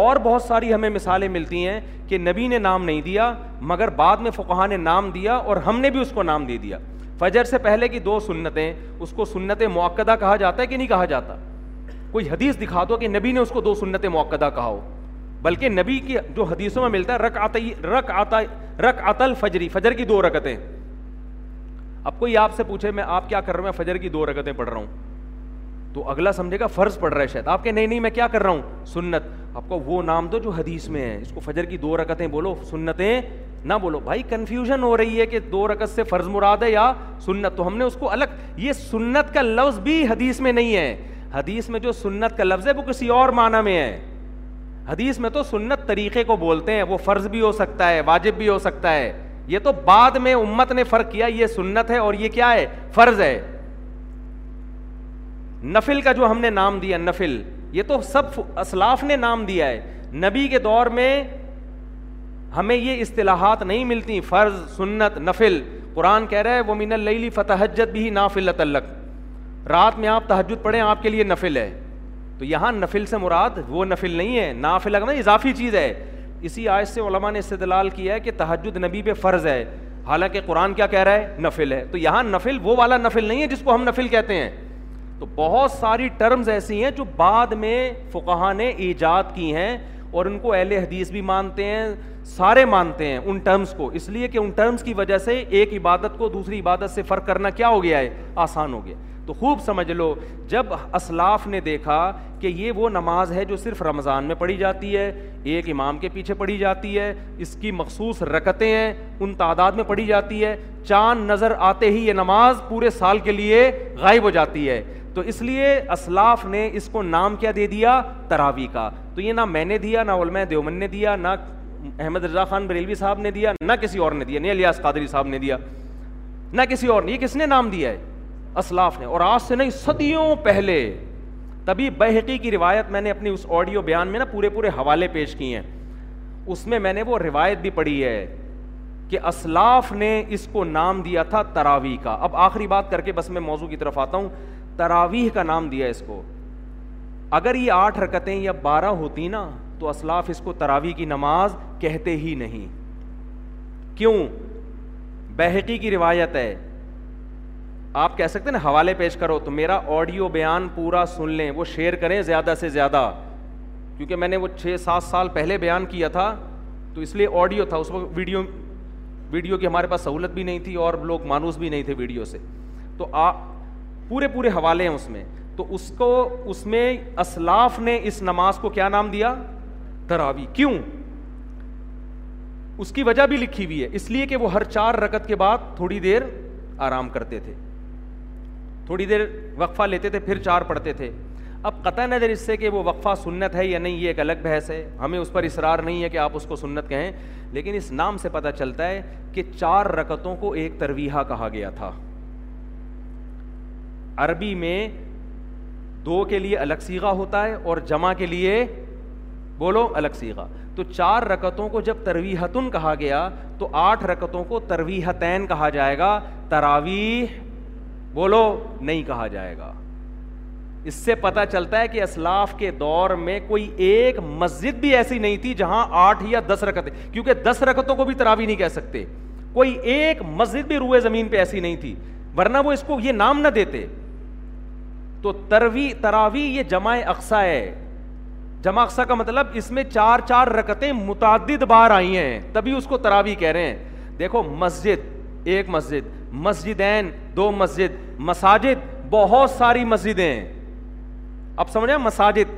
S2: اور بہت ساری ہمیں مثالیں ملتی ہیں کہ نبی نے نام نہیں دیا مگر بعد میں فقہ نے نام دیا اور ہم نے بھی اس کو نام دے دیا فجر سے پہلے کی دو سنتیں اس کو سنت موقع کہا جاتا ہے کہ نہیں کہا جاتا کوئی حدیث دکھا دو کہ نبی نے اس کو دو سنت موقع کہا ہو بلکہ نبی کی جو حدیثوں میں ملتا ہے آتا رک رک آتل فجری فجر کی دو رکتیں اب کوئی آپ سے پوچھے میں آپ کیا کر رہا ہوں میں فجر کی دو رکتیں پڑھ رہا ہوں تو اگلا سمجھے گا فرض پڑ رہا ہے شاید آپ کے نہیں نہیں میں کیا کر رہا ہوں سنت آپ کو وہ نام دو جو حدیث میں ہے اس کو فجر کی دو رکتیں بولو سنتیں نہ بولو بھائی کنفیوژن ہو رہی ہے کہ دو رکت سے فرض مراد ہے یا سنت تو ہم نے اس کو الگ یہ سنت کا لفظ بھی حدیث میں نہیں ہے حدیث میں جو سنت کا لفظ ہے وہ کسی اور معنی میں ہے حدیث میں تو سنت طریقے کو بولتے ہیں وہ فرض بھی ہو سکتا ہے واجب بھی ہو سکتا ہے یہ تو بعد میں امت نے فرق کیا یہ سنت ہے اور یہ کیا ہے فرض ہے نفل کا جو ہم نے نام دیا نفل یہ تو سب اسلاف نے نام دیا ہے نبی کے دور میں ہمیں یہ اصطلاحات نہیں ملتی فرض سنت نفل قرآن کہہ رہا ہے وہ من اللیلی فتحجت بھی نافل تلق رات میں آپ تحجد پڑھیں آپ کے لیے نفل ہے تو یہاں نفل سے مراد وہ نفل نہیں ہے نافل لگنا اضافی چیز ہے اسی آئس سے علماء نے استدلال کیا ہے کہ تحجد نبی پہ فرض ہے حالانکہ قرآن کیا کہہ رہا ہے نفل ہے تو یہاں نفل وہ والا نفل نہیں ہے جس کو ہم نفل کہتے ہیں تو بہت ساری ٹرمز ایسی ہیں جو بعد میں فقہ نے ایجاد کی ہیں اور ان کو اہل حدیث بھی مانتے ہیں سارے مانتے ہیں ان ٹرمز کو اس لیے کہ ان ٹرمز کی وجہ سے ایک عبادت کو دوسری عبادت سے فرق کرنا کیا ہو گیا ہے آسان ہو گیا تو خوب سمجھ لو جب اسلاف نے دیکھا کہ یہ وہ نماز ہے جو صرف رمضان میں پڑھی جاتی ہے ایک امام کے پیچھے پڑھی جاتی ہے اس کی مخصوص رکتیں ہیں ان تعداد میں پڑھی جاتی ہے چاند نظر آتے ہی یہ نماز پورے سال کے لیے غائب ہو جاتی ہے تو اس لیے اسلاف نے اس کو نام کیا دے دیا تراوی کا تو یہ نہ میں نے دیا نہ علماء دیومن نے دیا نہ احمد رضا خان بریلوی صاحب نے دیا نہ کسی اور نے دیا نہیں الیاس قادری صاحب نے دیا نہ کسی اور نے یہ کس نے نام دیا ہے اسلاف نے اور آج سے نہیں صدیوں پہلے تبھی بحقی کی روایت میں نے اپنی اس آڈیو بیان میں نا پورے پورے حوالے پیش کیے ہیں اس میں میں نے وہ روایت بھی پڑھی ہے کہ اسلاف نے اس کو نام دیا تھا تراوی کا اب آخری بات کر کے بس میں موضوع کی طرف آتا ہوں تراویح کا نام دیا اس کو اگر یہ آٹھ رکتیں یا بارہ ہوتی نا تو اسلاف اس کو تراویح کی نماز کہتے ہی نہیں کیوں بحقی کی روایت ہے آپ کہہ سکتے ہیں نا حوالے پیش کرو تو میرا آڈیو بیان پورا سن لیں وہ شیئر کریں زیادہ سے زیادہ کیونکہ میں نے وہ چھ سات سال پہلے بیان کیا تھا تو اس لیے آڈیو تھا اس وقت ویڈیو ویڈیو کی ہمارے پاس سہولت بھی نہیں تھی اور لوگ مانوس بھی نہیں تھے ویڈیو سے تو آپ پورے پورے حوالے ہیں اس میں تو اس کو اس میں اسلاف نے اس نماز کو کیا نام دیا تراوی کیوں اس کی وجہ بھی لکھی ہوئی ہے اس لیے کہ وہ ہر چار رکت کے بعد تھوڑی دیر آرام کرتے تھے تھوڑی دیر وقفہ لیتے تھے پھر چار پڑھتے تھے اب قطع نظر اس سے کہ وہ وقفہ سنت ہے یا نہیں یہ ایک الگ بحث ہے ہمیں اس پر اصرار نہیں ہے کہ آپ اس کو سنت کہیں لیکن اس نام سے پتہ چلتا ہے کہ چار رکتوں کو ایک ترویحہ کہا گیا تھا عربی میں دو کے لیے الگ سیگا ہوتا ہے اور جمع کے لیے بولو الگ سیگا تو چار رکتوں کو جب ترویحتن کہا گیا تو آٹھ رکتوں کو ترویحتین کہا جائے گا تراوی بولو نہیں کہا جائے گا اس سے پتہ چلتا ہے کہ اسلاف کے دور میں کوئی ایک مسجد بھی ایسی نہیں تھی جہاں آٹھ یا دس رکتیں کیونکہ دس رکتوں کو بھی تراوی نہیں کہہ سکتے کوئی ایک مسجد بھی روئے زمین پہ ایسی نہیں تھی ورنہ وہ اس کو یہ نام نہ دیتے تو تروی تراوی یہ جمع اقسا ہے جمع اقسا کا مطلب اس میں چار چار رکتیں متعدد بار آئی ہیں تبھی ہی اس کو تراوی کہہ رہے ہیں دیکھو مسجد ایک مسجد مسجدین دو مسجد مساجد بہت ساری مسجدیں اب سمجھا مساجد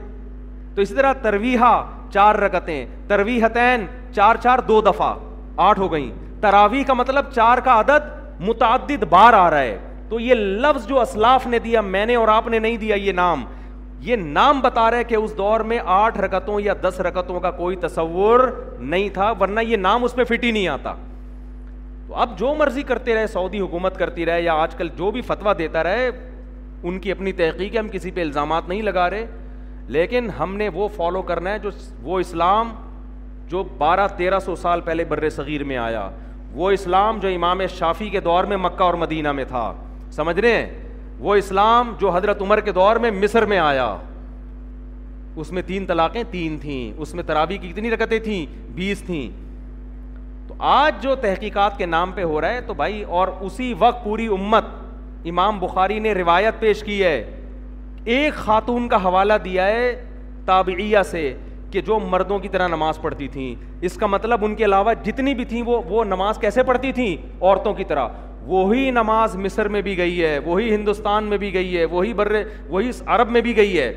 S2: تو اسی طرح ترویحا چار رکتیں ترویحتین چار چار دو دفعہ آٹھ ہو گئیں تراوی کا مطلب چار کا عدد متعدد بار آ رہا ہے تو یہ لفظ جو اسلاف نے دیا میں نے اور آپ نے نہیں دیا یہ نام یہ نام بتا رہے کہ اس دور میں آٹھ رکتوں یا دس رکتوں کا کوئی تصور نہیں تھا ورنہ یہ نام اس میں فٹ ہی نہیں آتا تو اب جو مرضی کرتے رہے سعودی حکومت کرتی رہے یا آج کل جو بھی فتویٰ دیتا رہے ان کی اپنی تحقیق ہم کسی پہ الزامات نہیں لگا رہے لیکن ہم نے وہ فالو کرنا ہے جو وہ اسلام جو بارہ تیرہ سو سال پہلے بر صغیر میں آیا وہ اسلام جو امام شافی کے دور میں مکہ اور مدینہ میں تھا سمجھ رہے ہیں وہ اسلام جو حضرت عمر کے دور میں مصر میں آیا اس میں تین طلاقیں ترابی تھیں بیس تھیں تو تو آج جو تحقیقات کے نام پہ ہو رہا ہے بھائی اور اسی وقت پوری امت امام بخاری نے روایت پیش کی ہے ایک خاتون کا حوالہ دیا ہے تابعیہ سے کہ جو مردوں کی طرح نماز پڑھتی تھیں اس کا مطلب ان کے علاوہ جتنی بھی تھیں وہ وہ نماز کیسے پڑھتی تھیں عورتوں کی طرح وہی نماز مصر میں بھی گئی ہے وہی ہندوستان میں بھی گئی ہے وہی بر وہی عرب میں بھی گئی ہے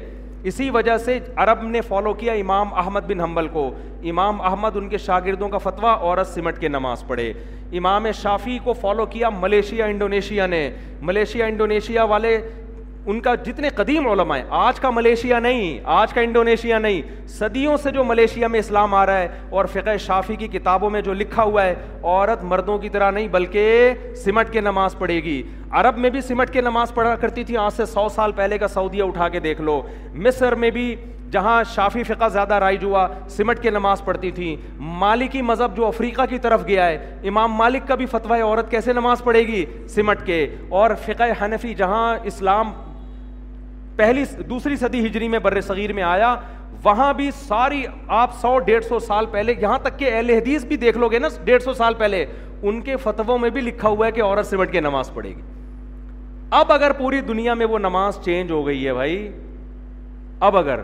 S2: اسی وجہ سے عرب نے فالو کیا امام احمد بن حنبل کو امام احمد ان کے شاگردوں کا فتویٰ عورت سمٹ کے نماز پڑھے امام شافی کو فالو کیا ملیشیا انڈونیشیا نے ملیشیا انڈونیشیا والے ان کا جتنے قدیم علماء ہیں آج کا ملیشیا نہیں آج کا انڈونیشیا نہیں صدیوں سے جو ملیشیا میں اسلام آ رہا ہے اور فقہ شافی کی کتابوں میں جو لکھا ہوا ہے عورت مردوں کی طرح نہیں بلکہ سمٹ کے نماز پڑھے گی عرب میں بھی سمٹ کے نماز پڑھا کرتی تھی آج سے سو سال پہلے کا سعودیہ اٹھا کے دیکھ لو مصر میں بھی جہاں شافی فقہ زیادہ رائج ہوا سمٹ کے نماز پڑھتی تھیں مالکی مذہب جو افریقہ کی طرف گیا ہے امام مالک کا بھی فتویٰ عورت کیسے نماز پڑھے گی سمٹ کے اور فقہ حنفی جہاں اسلام پہلی دوسری صدی ہجری میں بر صغیر میں آیا وہاں بھی ساری آپ سو ڈیڑھ سو سال پہلے یہاں تک کہ اہل حدیث بھی دیکھ لو گے نا ڈیڑھ سو سال پہلے ان کے فتووں میں بھی لکھا ہوا ہے کہ عورت سمٹ کے نماز پڑھے گی اب اگر پوری دنیا میں وہ نماز چینج ہو گئی ہے بھائی اب اگر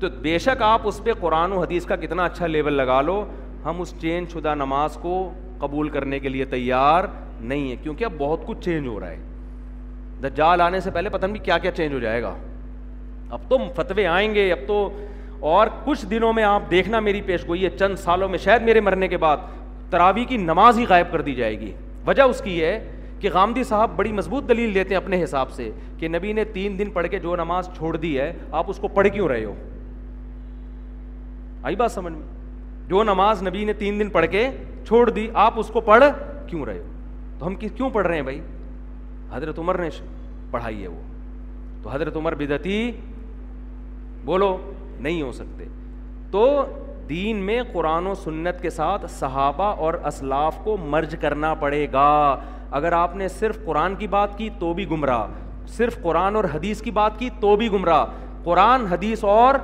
S2: تو بے شک آپ اس پہ قرآن و حدیث کا کتنا اچھا لیول لگا لو ہم اس چینج شدہ نماز کو قبول کرنے کے لیے تیار نہیں ہے کیونکہ اب بہت کچھ چینج ہو رہا ہے دجال آنے سے پہلے پتن بھی کیا کیا چینج ہو جائے گا اب تو فتوے آئیں گے اب تو اور کچھ دنوں میں آپ دیکھنا میری پیش گوئی ہے چند سالوں میں شاید میرے مرنے کے بعد تراوی کی نماز ہی غائب کر دی جائے گی وجہ اس کی ہے کہ غامدی صاحب بڑی مضبوط دلیل دیتے ہیں اپنے حساب سے کہ نبی نے تین دن پڑھ کے جو نماز چھوڑ دی ہے آپ اس کو پڑھ کیوں رہے ہو آئی بات سمجھ میں جو نماز نبی نے تین دن پڑھ کے چھوڑ دی آپ اس کو پڑھ کیوں رہے ہو تو ہم کیوں پڑھ رہے ہیں بھائی حضرت عمر نے پڑھائی ہے وہ تو حضرت عمر بدتی بولو نہیں ہو سکتے تو دین میں قرآن و سنت کے ساتھ صحابہ اور اسلاف کو مرج کرنا پڑے گا اگر آپ نے صرف قرآن کی بات کی تو بھی گمراہ صرف قرآن اور حدیث کی بات کی تو بھی گمراہ قرآن حدیث اور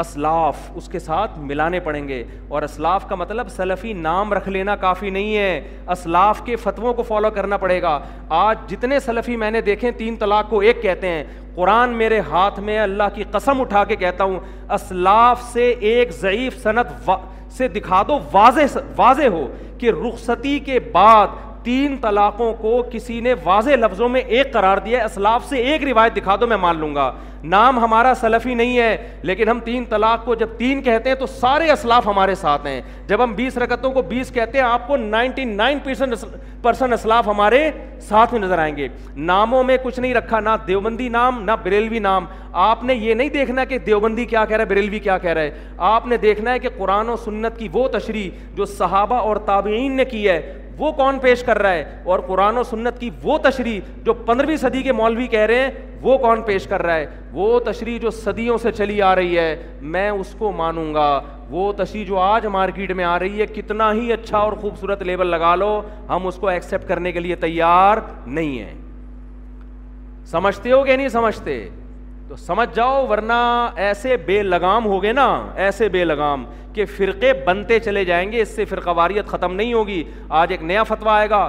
S2: اسلاف اس کے ساتھ ملانے پڑیں گے اور اسلاف کا مطلب سلفی نام رکھ لینا کافی نہیں ہے اسلاف کے فتووں کو فالو کرنا پڑے گا آج جتنے سلفی میں نے دیکھے تین طلاق کو ایک کہتے ہیں قرآن میرے ہاتھ میں اللہ کی قسم اٹھا کے کہتا ہوں اسلاف سے ایک ضعیف صنعت سے دکھا دو واضح واضح ہو کہ رخصتی کے بعد تین طلاقوں کو کسی نے واضح لفظوں میں ایک قرار دیا ہے اسلاف سے ایک روایت دکھا دو میں مان لوں گا نام ہمارا سلفی نہیں ہے لیکن ہم تین طلاق کو جب تین کہتے ہیں تو سارے اسلاف ہمارے ساتھ ہیں جب ہم بیس رکتوں کو بیس کہتے ہیں آپ کو نائنٹی نائن اسلاف ہمارے ساتھ میں نظر آئیں گے ناموں میں کچھ نہیں رکھا نہ دیوبندی نام نہ بریلوی نام آپ نے یہ نہیں دیکھنا کہ دیوبندی کیا کہہ رہا ہے بریلوی کیا کہہ رہا ہے آپ نے دیکھنا ہے کہ قرآن و سنت کی وہ تشریح جو صحابہ اور تابعین نے کی ہے وہ کون پیش کر رہا ہے اور قرآن و سنت کی وہ تشریح جو پندرہویں صدی کے مولوی کہہ رہے ہیں وہ کون پیش کر رہا ہے وہ تشریح جو صدیوں سے چلی آ رہی ہے میں اس کو مانوں گا وہ تشریح جو آج مارکیٹ میں آ رہی ہے کتنا ہی اچھا اور خوبصورت لیبل لگا لو ہم اس کو ایکسپٹ کرنے کے لیے تیار نہیں ہیں سمجھتے ہو کہ نہیں سمجھتے تو سمجھ جاؤ ورنہ ایسے بے لگام ہو گئے نا ایسے بے لگام کہ فرقے بنتے چلے جائیں گے اس سے فرقہ واریت ختم نہیں ہوگی آج ایک نیا فتویٰ آئے گا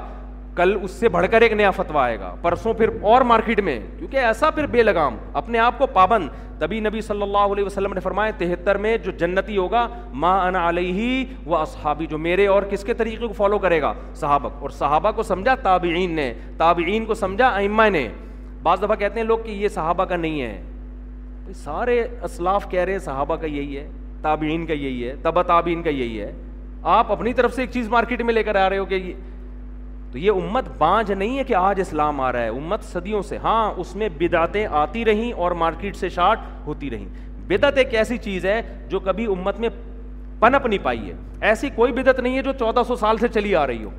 S2: کل اس سے بڑھ کر ایک نیا فتویٰ آئے گا پرسوں پھر اور مارکیٹ میں کیونکہ ایسا پھر بے لگام اپنے آپ کو پابند تبھی نبی صلی اللہ علیہ وسلم نے فرمایا تہتر میں جو جنتی ہوگا ما انا علیہ و اصحابی جو میرے اور کس کے طریقے کو فالو کرے گا صحابہ اور صحابہ کو سمجھا تابعین نے تابعین کو سمجھا ائمہ نے بعض دفعہ کہتے ہیں لوگ کہ یہ صحابہ کا نہیں ہے سارے اسلاف کہہ رہے ہیں صحابہ کا یہی ہے تابعین کا یہی ہے تبا تابعین کا یہی ہے آپ اپنی طرف سے ایک چیز مارکیٹ میں لے کر آ رہے ہو کہ یہ تو یہ امت بانج نہیں ہے کہ آج اسلام آ رہا ہے امت صدیوں سے ہاں اس میں بدعتیں آتی رہیں اور مارکیٹ سے شاٹ ہوتی رہیں بدعت ایک ایسی چیز ہے جو کبھی امت میں پنپ نہیں پائی ہے ایسی کوئی بدعت نہیں ہے جو چودہ سو سال سے چلی آ رہی ہو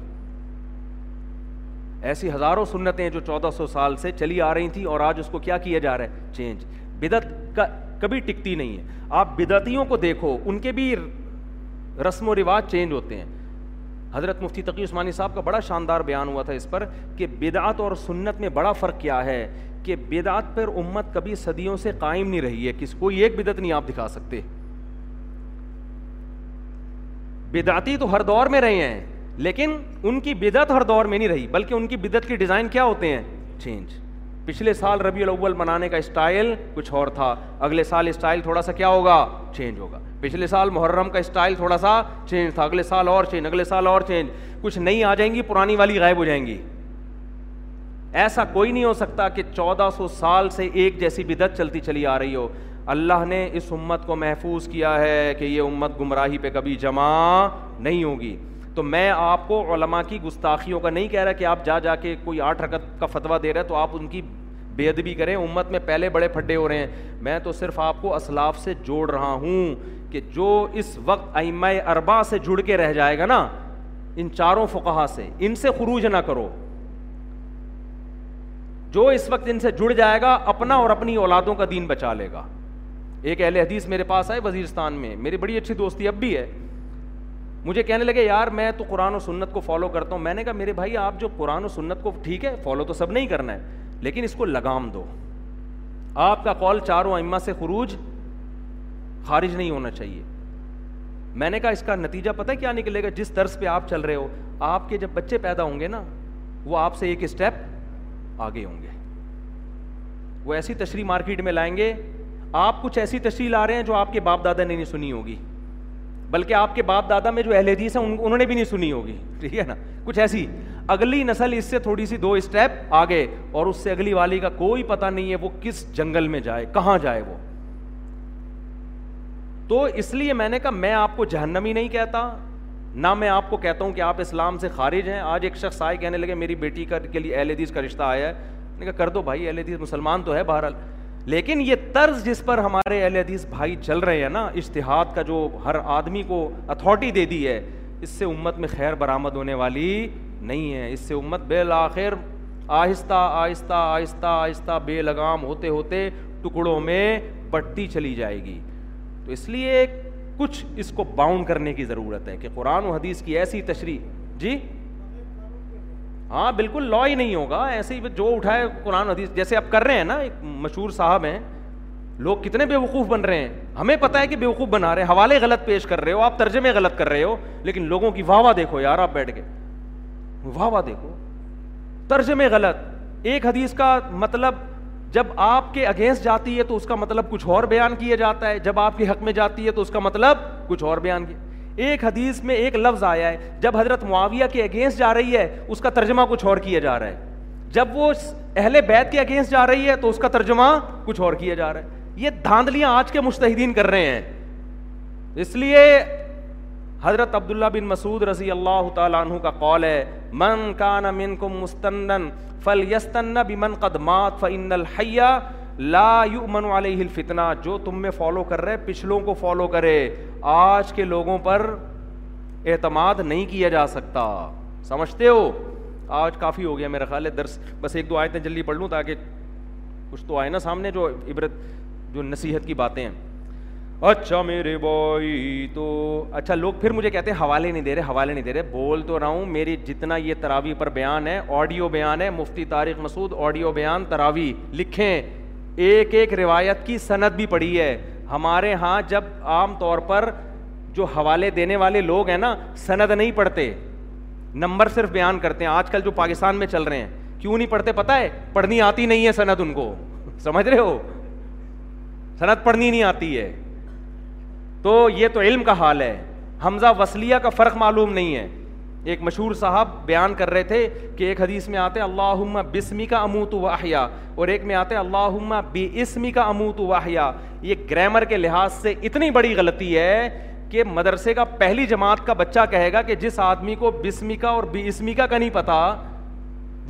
S2: ایسی ہزاروں سنتیں جو چودہ سو سال سے چلی آ رہی تھیں اور آج اس کو کیا کیا جا رہا ہے چینج بدعت کا کبھی ٹکتی نہیں ہے آپ بدعتیوں کو دیکھو ان کے بھی رسم و رواج چینج ہوتے ہیں حضرت مفتی تقی عثمانی صاحب کا بڑا شاندار بیان ہوا تھا اس پر کہ بدعت اور سنت میں بڑا فرق کیا ہے کہ بدعت پر امت کبھی صدیوں سے قائم نہیں رہی ہے کس کوئی ایک بدعت نہیں آپ دکھا سکتے بدعتی تو ہر دور میں رہے ہیں لیکن ان کی بدعت ہر دور میں نہیں رہی بلکہ ان کی بدعت کی ڈیزائن کیا ہوتے ہیں چینج پچھلے سال ربیع الاول منانے کا اسٹائل کچھ اور تھا اگلے سال اسٹائل تھوڑا سا کیا ہوگا چینج ہوگا پچھلے سال محرم کا اسٹائل تھوڑا سا چینج تھا اگلے سال اور چینج اگلے سال اور چینج کچھ نہیں آ جائیں گی پرانی والی غائب ہو جائیں گی ایسا کوئی نہیں ہو سکتا کہ چودہ سو سال سے ایک جیسی بدعت چلتی چلی آ رہی ہو اللہ نے اس امت کو محفوظ کیا ہے کہ یہ امت گمراہی پہ کبھی جمع نہیں ہوگی تو میں آپ کو علماء کی گستاخیوں کا نہیں کہہ رہا کہ آپ جا جا کے کوئی آٹھ رکت کا فتویٰ دے رہے تو آپ ان کی بے ادبی کریں امت میں پہلے بڑے پھڈے ہو رہے ہیں میں تو صرف آپ کو اسلاف سے جوڑ رہا ہوں کہ جو اس وقت ائمہ اربا سے جڑ کے رہ جائے گا نا ان چاروں فقہ سے ان سے خروج نہ کرو جو اس وقت ان سے جڑ جائے گا اپنا اور اپنی اولادوں کا دین بچا لے گا ایک اہل حدیث میرے پاس آئے وزیرستان میں میری بڑی اچھی دوستی اب بھی ہے مجھے کہنے لگے یار میں تو قرآن و سنت کو فالو کرتا ہوں میں نے کہا میرے بھائی آپ جو قرآن و سنت کو ٹھیک ہے فالو تو سب نہیں کرنا ہے لیکن اس کو لگام دو آپ کا کال چاروں اما سے خروج خارج نہیں ہونا چاہیے میں نے کہا اس کا نتیجہ پتہ کیا نکلے گا جس طرز پہ آپ چل رہے ہو آپ کے جب بچے پیدا ہوں گے نا وہ آپ سے ایک اسٹیپ آگے ہوں گے وہ ایسی تشریح مارکیٹ میں لائیں گے آپ کچھ ایسی تشریح لا رہے ہیں جو آپ کے باپ دادا نے نہیں سنی ہوگی بلکہ آپ کے باپ دادا میں جو اہل حدیث ہیں انہوں نے بھی نہیں سنی ہوگی ٹھیک ہے نا کچھ ایسی اگلی نسل اس سے تھوڑی سی دو اسٹیپ آگے اور اس سے اگلی والی کا کوئی پتا نہیں ہے وہ کس جنگل میں جائے کہاں جائے وہ تو اس لیے میں نے کہا میں آپ کو جہنمی نہیں کہتا نہ میں آپ کو کہتا ہوں کہ آپ اسلام سے خارج ہیں آج ایک شخص آئے کہنے لگے میری بیٹی کا کے لیے اہل حدیث کا رشتہ آیا ہے کہا کر دو بھائی اہل حدیث مسلمان تو ہے بہرحال لیکن یہ طرز جس پر ہمارے اہل حدیث بھائی چل رہے ہیں نا اشتہاد کا جو ہر آدمی کو اتھارٹی دے دی ہے اس سے امت میں خیر برآمد ہونے والی نہیں ہے اس سے امت بالآخر آہستہ آہستہ آہستہ آہستہ بے لگام ہوتے ہوتے ٹکڑوں میں پٹتی چلی جائے گی تو اس لیے کچھ اس کو باؤنڈ کرنے کی ضرورت ہے کہ قرآن و حدیث کی ایسی تشریح جی ہاں بالکل لا ہی نہیں ہوگا ایسے ہی جو اٹھائے قرآن حدیث جیسے آپ کر رہے ہیں نا ایک مشہور صاحب ہیں لوگ کتنے بے وقوف بن رہے ہیں ہمیں پتہ ہے کہ بے وقوف بنا رہے ہیں حوالے غلط پیش کر رہے ہو آپ ترجمے غلط کر رہے ہو لیکن لوگوں کی واہ واہ دیکھو یار آپ بیٹھ کے واہ واہ دیکھو ترجمے غلط ایک حدیث کا مطلب جب آپ کے اگینسٹ جاتی ہے تو اس کا مطلب کچھ اور بیان کیا جاتا ہے جب آپ کے حق میں جاتی ہے تو اس کا مطلب کچھ اور بیان کیا ایک حدیث میں ایک لفظ آیا ہے جب حضرت معاویہ کے اگینسٹ جا رہی ہے اس کا ترجمہ کچھ اور کیا جا رہا ہے جب وہ اہل بیت کے اگینسٹ جا رہی ہے تو اس کا ترجمہ کچھ اور کیا جا رہا ہے یہ دھاندلیاں آج کے مشتحدین کر رہے ہیں اس لیے حضرت عبداللہ بن مسعود رضی اللہ تعالیٰ عنہ کا قول ہے من کان منکم فلیستن بمن قد مات فإن الحیہ لا یؤمن علیہ الفتنہ جو تم میں فالو کر رہے پچھلوں کو فالو کرے آج کے لوگوں پر اعتماد نہیں کیا جا سکتا سمجھتے ہو آج کافی ہو گیا میرا خیال ہے درس بس ایک دو آیتیں جلدی پڑھ لوں تاکہ کچھ تو آئے نا سامنے جو عبرت جو نصیحت کی باتیں ہیں اچھا میرے بھائی تو اچھا لوگ پھر مجھے کہتے ہیں حوالے نہیں دے رہے حوالے نہیں دے رہے بول تو رہا ہوں میری جتنا یہ تراوی پر بیان ہے آڈیو بیان ہے مفتی طارق مسعود آڈیو بیان تراوی لکھیں ایک ایک روایت کی صنعت بھی پڑھی ہے ہمارے ہاں جب عام طور پر جو حوالے دینے والے لوگ ہیں نا سند نہیں پڑھتے نمبر صرف بیان کرتے ہیں آج کل جو پاکستان میں چل رہے ہیں کیوں نہیں پڑھتے پتہ ہے پڑھنی آتی نہیں ہے سند ان کو سمجھ رہے ہو سند پڑھنی نہیں آتی ہے تو یہ تو علم کا حال ہے حمزہ وسلیہ کا فرق معلوم نہیں ہے ایک مشہور صاحب بیان کر رہے تھے کہ ایک حدیث میں آتے اللہ بسمی کا اموت توحیا اور ایک میں آتے اللہ بے اسمی کا اموت واحیہ یہ گرامر کے لحاظ سے اتنی بڑی غلطی ہے کہ مدرسے کا پہلی جماعت کا بچہ کہے گا کہ جس آدمی کو بسمی کا اور بے اسمی کا نہیں پتا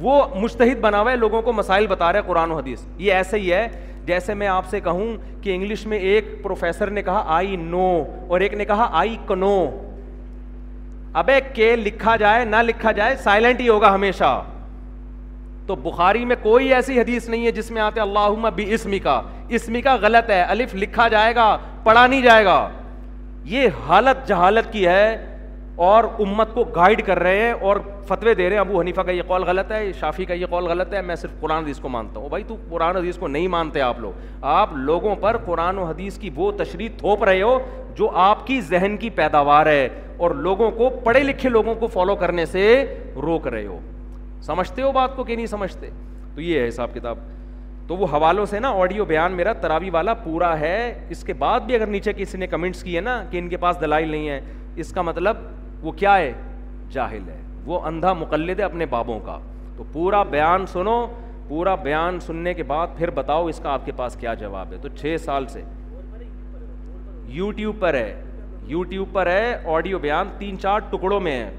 S2: وہ مشتحد بنا ہوا ہے لوگوں کو مسائل بتا رہا ہے قرآن و حدیث یہ ایسے ہی ہے جیسے میں آپ سے کہوں کہ انگلش میں ایک پروفیسر نے کہا آئی نو اور ایک نے کہا آئی کنو اب کے لکھا جائے نہ لکھا جائے سائلنٹ ہی ہوگا ہمیشہ تو بخاری میں کوئی ایسی حدیث نہیں ہے جس میں آتے اللہ بھی اسمی کا اسمی کا غلط ہے الف لکھا جائے گا پڑھا نہیں جائے گا یہ حالت جہالت کی ہے اور امت کو گائیڈ کر رہے ہیں اور فتوے دے رہے ہیں ابو حنیفہ کا یہ قول غلط ہے شافی کا یہ قول غلط ہے میں صرف قرآن حدیث کو مانتا ہوں بھائی تو قرآن حدیث کو نہیں مانتے آپ لوگ آپ لوگوں پر قرآن و حدیث کی وہ تشریح تھوپ رہے ہو جو آپ کی ذہن کی پیداوار ہے اور لوگوں کو پڑھے لکھے لوگوں کو فالو کرنے سے روک رہے ہو سمجھتے ہو بات کو کہ نہیں سمجھتے تو یہ ہے حساب کتاب تو وہ حوالوں سے نا آڈیو بیان میرا تراوی والا پورا ہے اس کے بعد بھی اگر نیچے کسی نے کمنٹس کیے نا کہ ان کے پاس دلائل نہیں ہے اس کا مطلب وہ کیا ہے جاہل ہے وہ اندھا مقلد ہے اپنے بابوں کا تو پورا بیان سنو پورا بیان سننے کے بعد پھر بتاؤ اس کا آپ کے پاس کیا جواب ہے تو چھ سال سے یوٹیوب پر ہے یوٹیوب پر ہے آڈیو بیان تین چار ٹکڑوں میں ہے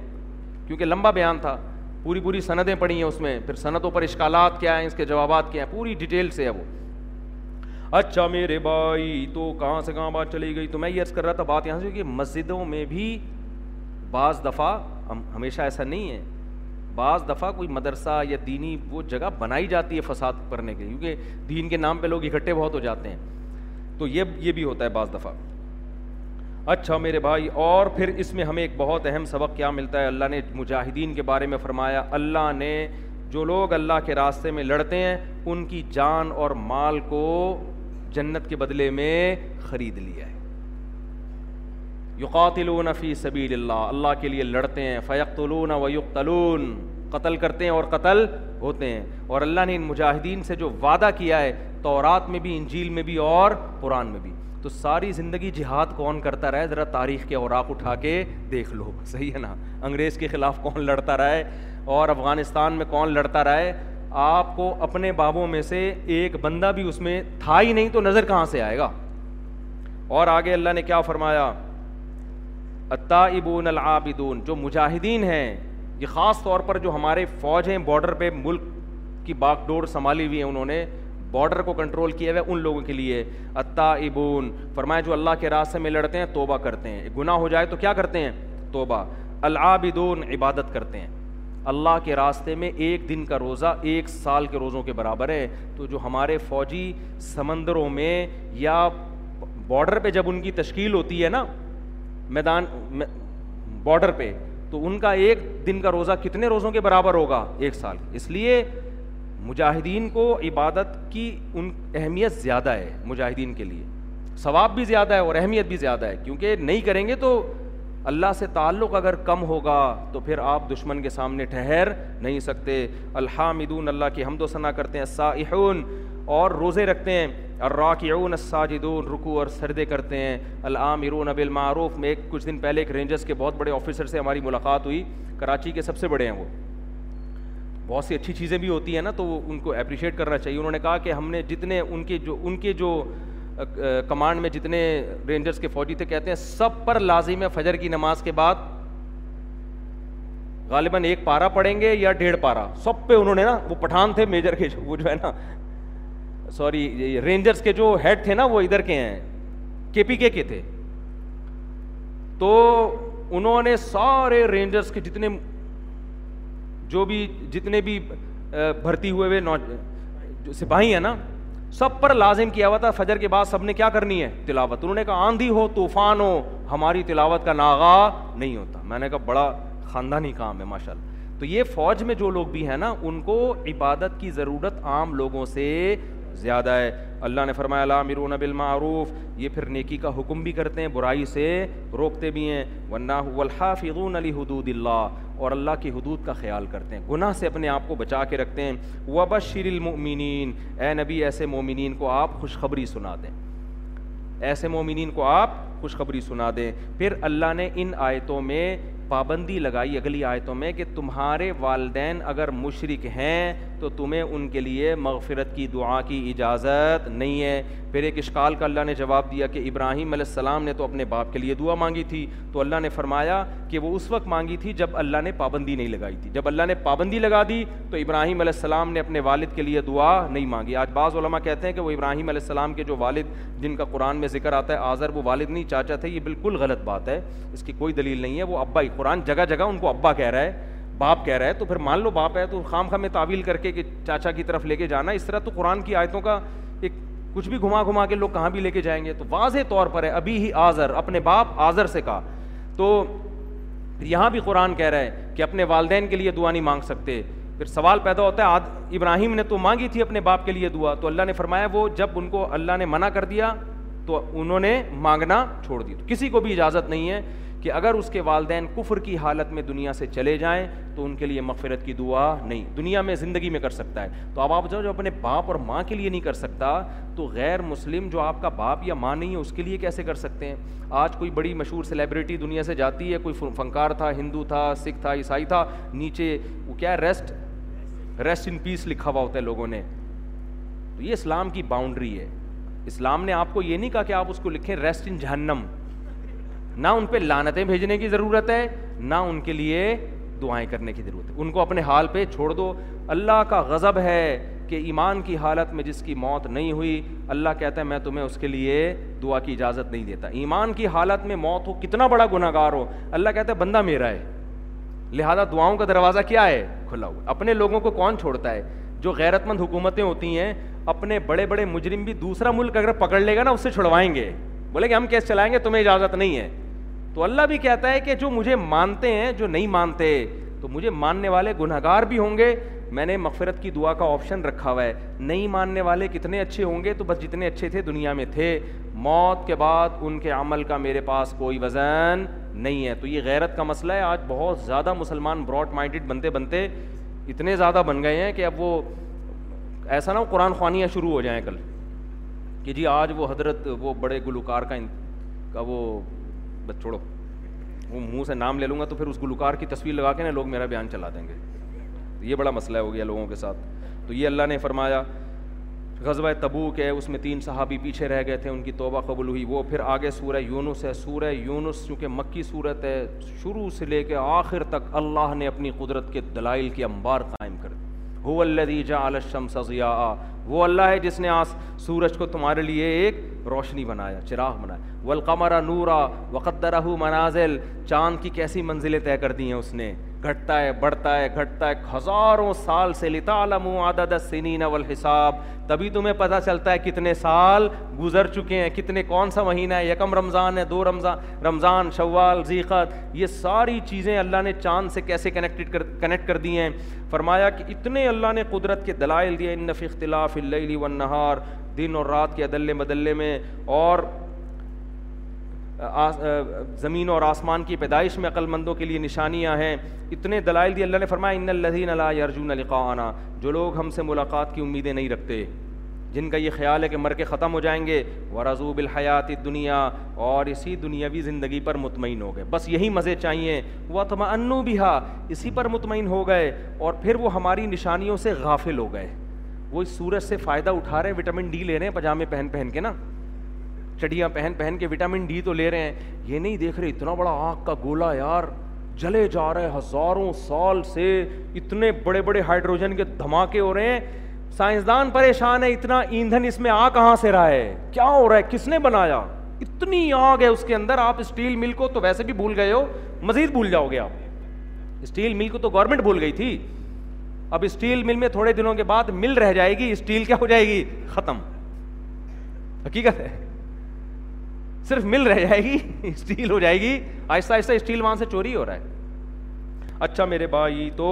S2: کیونکہ لمبا بیان تھا پوری پوری سندیں پڑی ہیں اس میں پھر صنعتوں پر اشکالات کیا ہیں اس کے جوابات کیا ہیں پوری ڈیٹیل سے ہے وہ اچھا میرے بھائی تو کہاں سے کہاں بات چلی گئی تو میں یہ عرض کر رہا تھا بات یہاں سے کہ مسجدوں میں بھی بعض دفعہ ہم ہمیشہ ایسا نہیں ہے بعض دفعہ کوئی مدرسہ یا دینی وہ جگہ بنائی جاتی ہے فساد کرنے کے کیونکہ دین کے نام پہ لوگ اکٹھے بہت ہو جاتے ہیں تو یہ یہ بھی ہوتا ہے بعض دفعہ اچھا میرے بھائی اور پھر اس میں ہمیں ایک بہت اہم سبق کیا ملتا ہے اللہ نے مجاہدین کے بارے میں فرمایا اللہ نے جو لوگ اللہ کے راستے میں لڑتے ہیں ان کی جان اور مال کو جنت کے بدلے میں خرید لیا ہے یقاتلون فی سبیل اللہ اللہ کے لیے لڑتے ہیں فیقتلون و یقتلون قتل کرتے ہیں اور قتل ہوتے ہیں اور اللہ نے ان مجاہدین سے جو وعدہ کیا ہے تورات میں بھی انجیل میں بھی اور قرآن میں بھی تو ساری زندگی جہاد کون کرتا رہا ہے ذرا تاریخ کے اوراق اٹھا کے دیکھ لو صحیح ہے نا انگریز کے خلاف کون لڑتا رہا ہے اور افغانستان میں کون لڑتا رہا ہے آپ کو اپنے بابوں میں سے ایک بندہ بھی اس میں تھا ہی نہیں تو نظر کہاں سے آئے گا اور آگے اللہ نے کیا فرمایا الطائبون العابدون جو مجاہدین ہیں یہ خاص طور پر جو ہمارے فوج ہیں بارڈر پہ ملک کی باغ ڈور سنبھالی ہوئی ہے انہوں نے بارڈر کو کنٹرول کیا ہوا ہے ان لوگوں کے لیے الطائبون فرمایا جو اللہ کے راستے میں لڑتے ہیں توبہ کرتے ہیں گناہ ہو جائے تو کیا کرتے ہیں توبہ العابدون عبادت کرتے ہیں اللہ کے راستے میں ایک دن کا روزہ ایک سال کے روزوں کے برابر ہے تو جو ہمارے فوجی سمندروں میں یا بارڈر پہ جب ان کی تشکیل ہوتی ہے نا میدان بارڈر پہ تو ان کا ایک دن کا روزہ کتنے روزوں کے برابر ہوگا ایک سال اس لیے مجاہدین کو عبادت کی ان اہمیت زیادہ ہے مجاہدین کے لیے ثواب بھی زیادہ ہے اور اہمیت بھی زیادہ ہے کیونکہ نہیں کریں گے تو اللہ سے تعلق اگر کم ہوگا تو پھر آپ دشمن کے سامنے ٹھہر نہیں سکتے الحامدون اللہ کی حمد و ثنا کرتے ہیں اور روزے رکھتے ہیں الراکعون الساجدون رکوع اور سردے کرتے ہیں میں ایک رینجرز کے بہت بڑے آفیسر سے ہماری ملاقات ہوئی کراچی کے سب سے بڑے ہیں وہ بہت سی اچھی چیزیں بھی ہوتی ہیں نا تو ان کو اپریشیٹ کرنا چاہیے انہوں نے کہا کہ ہم نے جتنے ان کے جو ان کے جو کمانڈ میں جتنے رینجرز کے فوجی تھے کہتے ہیں سب پر لازم ہے فجر کی نماز کے بعد غالباً ایک پارا پڑھیں گے یا ڈیڑھ پارا سب پہ انہوں نے نا وہ پٹھان تھے میجر کے وہ جو ہے نا سوری رینجرس کے جو ہیڈ تھے نا وہ ادھر کے ہیں کے پی کے کے تھے تو انہوں نے سارے کے جتنے جتنے جو بھی بھی بھرتی ہوئے ہوئے سپاہی ہیں نا سب پر لازم کیا ہوا تھا فجر کے بعد سب نے کیا کرنی ہے تلاوت انہوں نے کہا آندھی ہو طوفان ہو ہماری تلاوت کا ناغا نہیں ہوتا میں نے کہا بڑا خاندانی کام ہے ماشاء اللہ تو یہ فوج میں جو لوگ بھی ہیں نا ان کو عبادت کی ضرورت عام لوگوں سے زیادہ ہے اللہ نے فرمایا لا مرون بالمعروف یہ پھر نیکی کا حکم بھی کرتے ہیں برائی سے روکتے بھی ہیں اور اللہ کی حدود کا خیال کرتے ہیں گناہ سے اپنے آپ کو بچا کے رکھتے ہیں اے نبی ایسے مومنین کو آپ خوشخبری سنا دیں ایسے مومنین کو آپ خوشخبری سنا دیں پھر اللہ نے ان آیتوں میں پابندی لگائی اگلی آیتوں میں کہ تمہارے والدین اگر مشرق ہیں تو تمہیں ان کے لیے مغفرت کی دعا کی اجازت نہیں ہے پھر ایک اشکال کا اللہ نے جواب دیا کہ ابراہیم علیہ السلام نے تو اپنے باپ کے لیے دعا مانگی تھی تو اللہ نے فرمایا کہ وہ اس وقت مانگی تھی جب اللہ نے پابندی نہیں لگائی تھی جب اللہ نے پابندی لگا دی تو ابراہیم علیہ السلام نے اپنے والد کے لیے دعا نہیں مانگی آج بعض علماء کہتے ہیں کہ وہ ابراہیم علیہ السلام کے جو والد جن کا قرآن میں ذکر آتا ہے آذر وہ والد نہیں چاچا تھے یہ بالکل غلط بات ہے اس کی کوئی دلیل نہیں ہے وہ ابا ہی قرآن جگہ جگہ ان کو ابا کہہ رہا ہے باپ کہہ رہا ہے تو پھر مان لو باپ ہے تو خام خام میں تعویل کر کے کہ چاچا کی طرف لے کے جانا اس طرح تو قرآن کی آیتوں کا ایک کچھ بھی گھما گھما کے لوگ کہاں بھی لے کے جائیں گے تو واضح طور پر ہے ابھی ہی اپنے باپ سے کہا تو یہاں بھی قرآن کہہ رہا ہے کہ اپنے والدین کے لیے دعا نہیں مانگ سکتے پھر سوال پیدا ہوتا ہے آد... ابراہیم نے تو مانگی تھی اپنے باپ کے لیے دعا تو اللہ نے فرمایا وہ جب ان کو اللہ نے منع کر دیا تو انہوں نے مانگنا چھوڑ دیا کسی کو بھی اجازت نہیں ہے کہ اگر اس کے والدین کفر کی حالت میں دنیا سے چلے جائیں تو ان کے لیے مغفرت کی دعا نہیں دنیا میں زندگی میں کر سکتا ہے تو اب آپ جو جو اپنے باپ اور ماں کے لیے نہیں کر سکتا تو غیر مسلم جو آپ کا باپ یا ماں نہیں ہے اس کے لیے کیسے کر سکتے ہیں آج کوئی بڑی مشہور سیلیبریٹی دنیا سے جاتی ہے کوئی فنکار تھا ہندو تھا سکھ تھا عیسائی تھا نیچے وہ کیا ہے ریسٹ ریسٹ ان پیس لکھا ہوا ہوتا ہے لوگوں نے تو یہ اسلام کی باؤنڈری ہے اسلام نے آپ کو یہ نہیں کہا کہ آپ اس کو لکھیں ریسٹ ان جہنم نہ ان پہ لانتیں بھیجنے کی ضرورت ہے نہ ان کے لیے دعائیں کرنے کی ضرورت ہے ان کو اپنے حال پہ چھوڑ دو اللہ کا غضب ہے کہ ایمان کی حالت میں جس کی موت نہیں ہوئی اللہ کہتا ہے میں تمہیں اس کے لیے دعا کی اجازت نہیں دیتا ایمان کی حالت میں موت ہو کتنا بڑا گناہ گار ہو اللہ کہتا ہے بندہ میرا ہے لہذا دعاؤں کا دروازہ کیا ہے کھلا ہوا اپنے لوگوں کو کون چھوڑتا ہے جو غیرت مند حکومتیں ہوتی ہیں اپنے بڑے بڑے مجرم بھی دوسرا ملک اگر پکڑ لے گا نا اس سے چھڑوائیں گے بولے کہ ہم کیس چلائیں گے تمہیں اجازت نہیں ہے تو اللہ بھی کہتا ہے کہ جو مجھے مانتے ہیں جو نہیں مانتے تو مجھے ماننے والے گنہگار بھی ہوں گے میں نے مغفرت کی دعا کا آپشن رکھا ہوا ہے نہیں ماننے والے کتنے اچھے ہوں گے تو بس جتنے اچھے تھے دنیا میں تھے موت کے بعد ان کے عمل کا میرے پاس کوئی وزن نہیں ہے تو یہ غیرت کا مسئلہ ہے آج بہت زیادہ مسلمان براڈ مائنڈیڈ بنتے بنتے اتنے زیادہ بن گئے ہیں کہ اب وہ ایسا نہ ہو قرآن خوانیاں شروع ہو جائیں کل کہ جی آج وہ حضرت وہ بڑے گلوکار کا کا وہ بس چھوڑو وہ منہ سے نام لے لوں گا تو پھر اس گلوکار کی تصویر لگا کے نا لوگ میرا بیان چلا دیں گے یہ بڑا مسئلہ ہو گیا لوگوں کے ساتھ تو یہ اللہ نے فرمایا غزوہ تبوک ہے اس میں تین صحابی پیچھے رہ گئے تھے ان کی توبہ قبول ہوئی وہ پھر آگے سورہ یونس ہے سورہ یونس چونکہ مکی صورت ہے شروع سے لے کے آخر تک اللہ نے اپنی قدرت کے دلائل کی امبار قائم کر دی ہو وہ اللہ ہے جس نے آس سورج کو تمہارے لیے ایک روشنی بنایا چراغ بنایا ولقمرا نورا وقدرہ منازل چاند کی کیسی منزلیں طے کر دی ہیں اس نے گھٹتا ہے بڑھتا ہے گھٹتا ہے ہزاروں سال سے لتا علم عدد عادت سنی حساب تبھی تمہیں پتہ چلتا ہے کتنے سال گزر چکے ہیں کتنے کون سا مہینہ ہے یکم رمضان ہے دو رمضان رمضان شوال ذیخت یہ ساری چیزیں اللہ نے چاند سے کیسے کنیکٹڈ کر کنیکٹ کر دی ہیں فرمایا کہ اتنے اللہ نے قدرت کے دلائل دیے انفی اختلاف اللہ والنہار دن اور رات کے عدلے بدلے میں اور زمین اور آسمان کی پیدائش میں عقل مندوں کے لیے نشانیاں ہیں اتنے دلائل دی اللہ نے فرمایا ان الدین اللہ ارجن القََعانہ جو لوگ ہم سے ملاقات کی امیدیں نہیں رکھتے جن کا یہ خیال ہے کہ مر کے ختم ہو جائیں گے وہ رضو بالحیاتی دنیا اور اسی دنیاوی زندگی پر مطمئن ہو گئے بس یہی مزے چاہیے وہ تو مہ بھی اسی پر مطمئن ہو گئے اور پھر وہ ہماری نشانیوں سے غافل ہو گئے وہ اس سورج سے فائدہ اٹھا رہے ہیں وٹامن ڈی لے رہے ہیں پاجامے پہن پہن کے نا پہن پہن کے وٹامن ڈی تو لے رہے ہیں یہ نہیں دیکھ رہے اتنا بڑا آنکھ کا گولا یار جلے جا رہے ہزاروں سال سے اتنے بڑے بڑے ہائیڈروجن کے دھماکے ہو رہے ہیں سائنسدان پریشان ہے ہے اتنا ایندھن اس میں آ کہاں سے رہا کیا ہو رہا ہے کس نے بنایا اتنی آگ ہے اس کے اندر آپ اسٹیل مل کو تو ویسے بھی بھول گئے ہو مزید بھول جاؤ گے آپ اسٹیل مل کو تو گورنمنٹ بھول گئی تھی اب اسٹیل مل میں تھوڑے دنوں کے بعد مل رہ جائے گی اسٹیل کیا ہو جائے گی ختم حقیقت ہے صرف مل رہ جائے گی اسٹیل ہو جائے گی آہستہ آہستہ اسٹیل وہاں سے چوری ہو رہا ہے اچھا میرے بھائی تو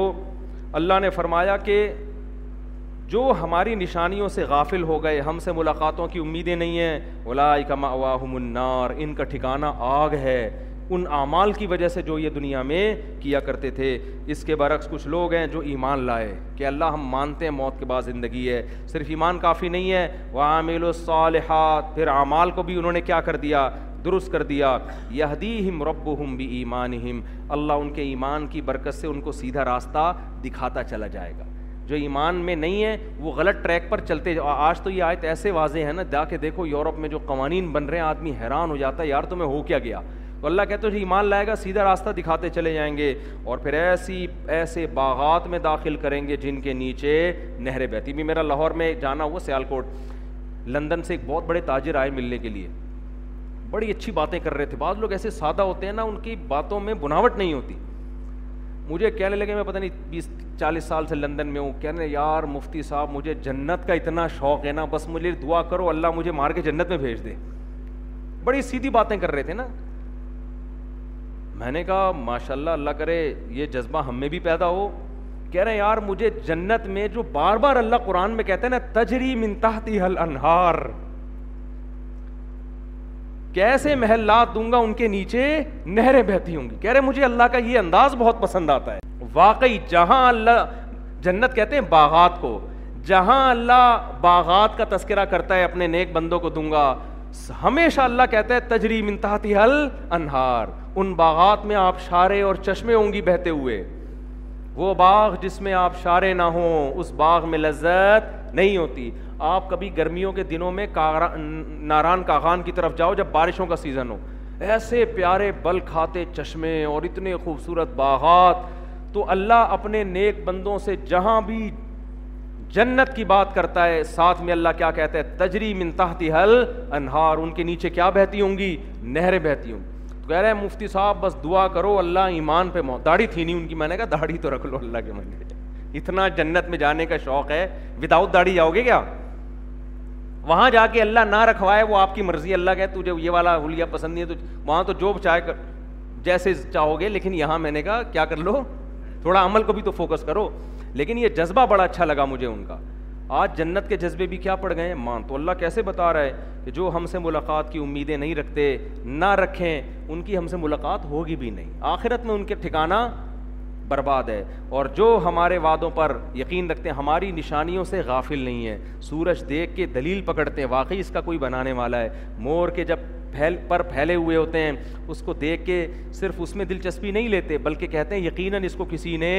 S2: اللہ نے فرمایا کہ جو ہماری نشانیوں سے غافل ہو گئے ہم سے ملاقاتوں کی امیدیں نہیں ہیں اولا ایک النار منار ان کا ٹھکانہ آگ ہے ان اعمال کی وجہ سے جو یہ دنیا میں کیا کرتے تھے اس کے برعکس کچھ لوگ ہیں جو ایمان لائے کہ اللہ ہم مانتے ہیں موت کے بعد زندگی ہے صرف ایمان کافی نہیں ہے وہ عامل الصالحات پھر اعمال کو بھی انہوں نے کیا کر دیا درست کر دیا یہ دیم رب ہم بھی ایمان ہم اللہ ان کے ایمان کی برکت سے ان کو سیدھا راستہ دکھاتا چلا جائے گا جو ایمان میں نہیں ہے وہ غلط ٹریک پر چلتے آج تو یہ آیت ایسے واضح ہیں نا جا کے دیکھو یورپ میں جو قوانین بن رہے ہیں آدمی حیران ہو جاتا ہے یار تمہیں ہو کیا گیا تو اللہ کہتے ہیں ایمان لائے گا سیدھا راستہ دکھاتے چلے جائیں گے اور پھر ایسی ایسے باغات میں داخل کریں گے جن کے نیچے نہر بہتی بھی میرا لاہور میں جانا ہوا سیال کوٹ لندن سے ایک بہت بڑے تاجر آئے ملنے کے لیے بڑی اچھی باتیں کر رہے تھے بعض لوگ ایسے سادہ ہوتے ہیں نا ان کی باتوں میں بناوٹ نہیں ہوتی مجھے کہنے لگے میں پتہ نہیں بیس چالیس سال سے لندن میں ہوں کہنے یار مفتی صاحب مجھے جنت کا اتنا شوق ہے نا بس مجھے دعا کرو اللہ مجھے مار کے جنت میں بھیج دے بڑی سیدھی باتیں کر رہے تھے نا میں نے کہا ماشاء اللہ اللہ کرے یہ جذبہ ہم میں بھی پیدا ہو کہہ رہے ہیں یار مجھے جنت میں جو بار بار اللہ قرآن میں کہتے ہیں نا تجری منتہتی حل انہار کیسے محلات دوں گا ان کے نیچے نہریں بہتی ہوں گی کہہ رہے مجھے اللہ کا یہ انداز بہت پسند آتا ہے واقعی جہاں اللہ جنت کہتے ہیں باغات کو جہاں اللہ باغات کا تذکرہ کرتا ہے اپنے نیک بندوں کو دوں گا ہمیشہ اللہ کہتا ہے حل انہار ان باغات میں شارے اور چشمے ہوں گی بہتے ہوئے وہ باغ جس میں نہ ہوں اس باغ میں لذت نہیں ہوتی آپ کبھی گرمیوں کے دنوں میں ناران کاغان کی طرف جاؤ جب بارشوں کا سیزن ہو ایسے پیارے بل کھاتے چشمے اور اتنے خوبصورت باغات تو اللہ اپنے نیک بندوں سے جہاں بھی جنت کی بات کرتا ہے ساتھ میں اللہ کیا کہتا ہے تجری من حل انہار ان کے نیچے کیا بہتی ہوں گی نہریں بہتی ہوں تو کہہ رہے ہیں مفتی صاحب بس دعا کرو اللہ ایمان پہ موت داڑھی تھی نہیں ان کی میں نے کہا داڑھی تو رکھ لو اللہ کے اتنا جنت میں جانے کا شوق ہے وداؤٹ داڑھی جاؤ گے کیا وہاں جا کے اللہ نہ رکھوائے وہ آپ کی مرضی اللہ کہ تجھے یہ والا حلیہ پسند نہیں ہے تو وہاں تو جو چاہے کر جیسے چاہو گے لیکن یہاں میں نے کہا کیا کر لو تھوڑا عمل کو بھی تو فوکس کرو لیکن یہ جذبہ بڑا اچھا لگا مجھے ان کا آج جنت کے جذبے بھی کیا پڑ گئے ہیں مان تو اللہ کیسے بتا رہا ہے کہ جو ہم سے ملاقات کی امیدیں نہیں رکھتے نہ رکھیں ان کی ہم سے ملاقات ہوگی بھی نہیں آخرت میں ان کے ٹھکانہ برباد ہے اور جو ہمارے وعدوں پر یقین رکھتے ہیں ہماری نشانیوں سے غافل نہیں ہے سورج دیکھ کے دلیل پکڑتے ہیں واقعی اس کا کوئی بنانے والا ہے مور کے جب پھیل پر پھیلے ہوئے ہوتے ہیں اس کو دیکھ کے صرف اس میں دلچسپی نہیں لیتے بلکہ کہتے ہیں یقیناً اس کو کسی نے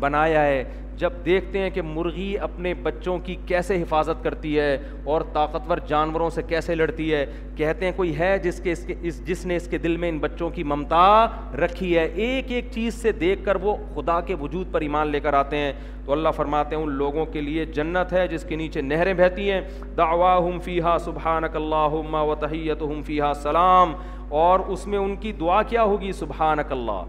S2: بنایا ہے جب دیکھتے ہیں کہ مرغی اپنے بچوں کی کیسے حفاظت کرتی ہے اور طاقتور جانوروں سے کیسے لڑتی ہے کہتے ہیں کوئی ہے جس کے اس کے اس جس نے اس کے دل میں ان بچوں کی ممتا رکھی ہے ایک ایک چیز سے دیکھ کر وہ خدا کے وجود پر ایمان لے کر آتے ہیں تو اللہ فرماتے ہیں ان لوگوں کے لیے جنت ہے جس کے نیچے نہریں بہتی ہیں دعواہم ہم سبحانک اللہم و تحیتہم فیہا ہم سلام اور اس میں ان کی دعا کیا ہوگی سبحانک اللہ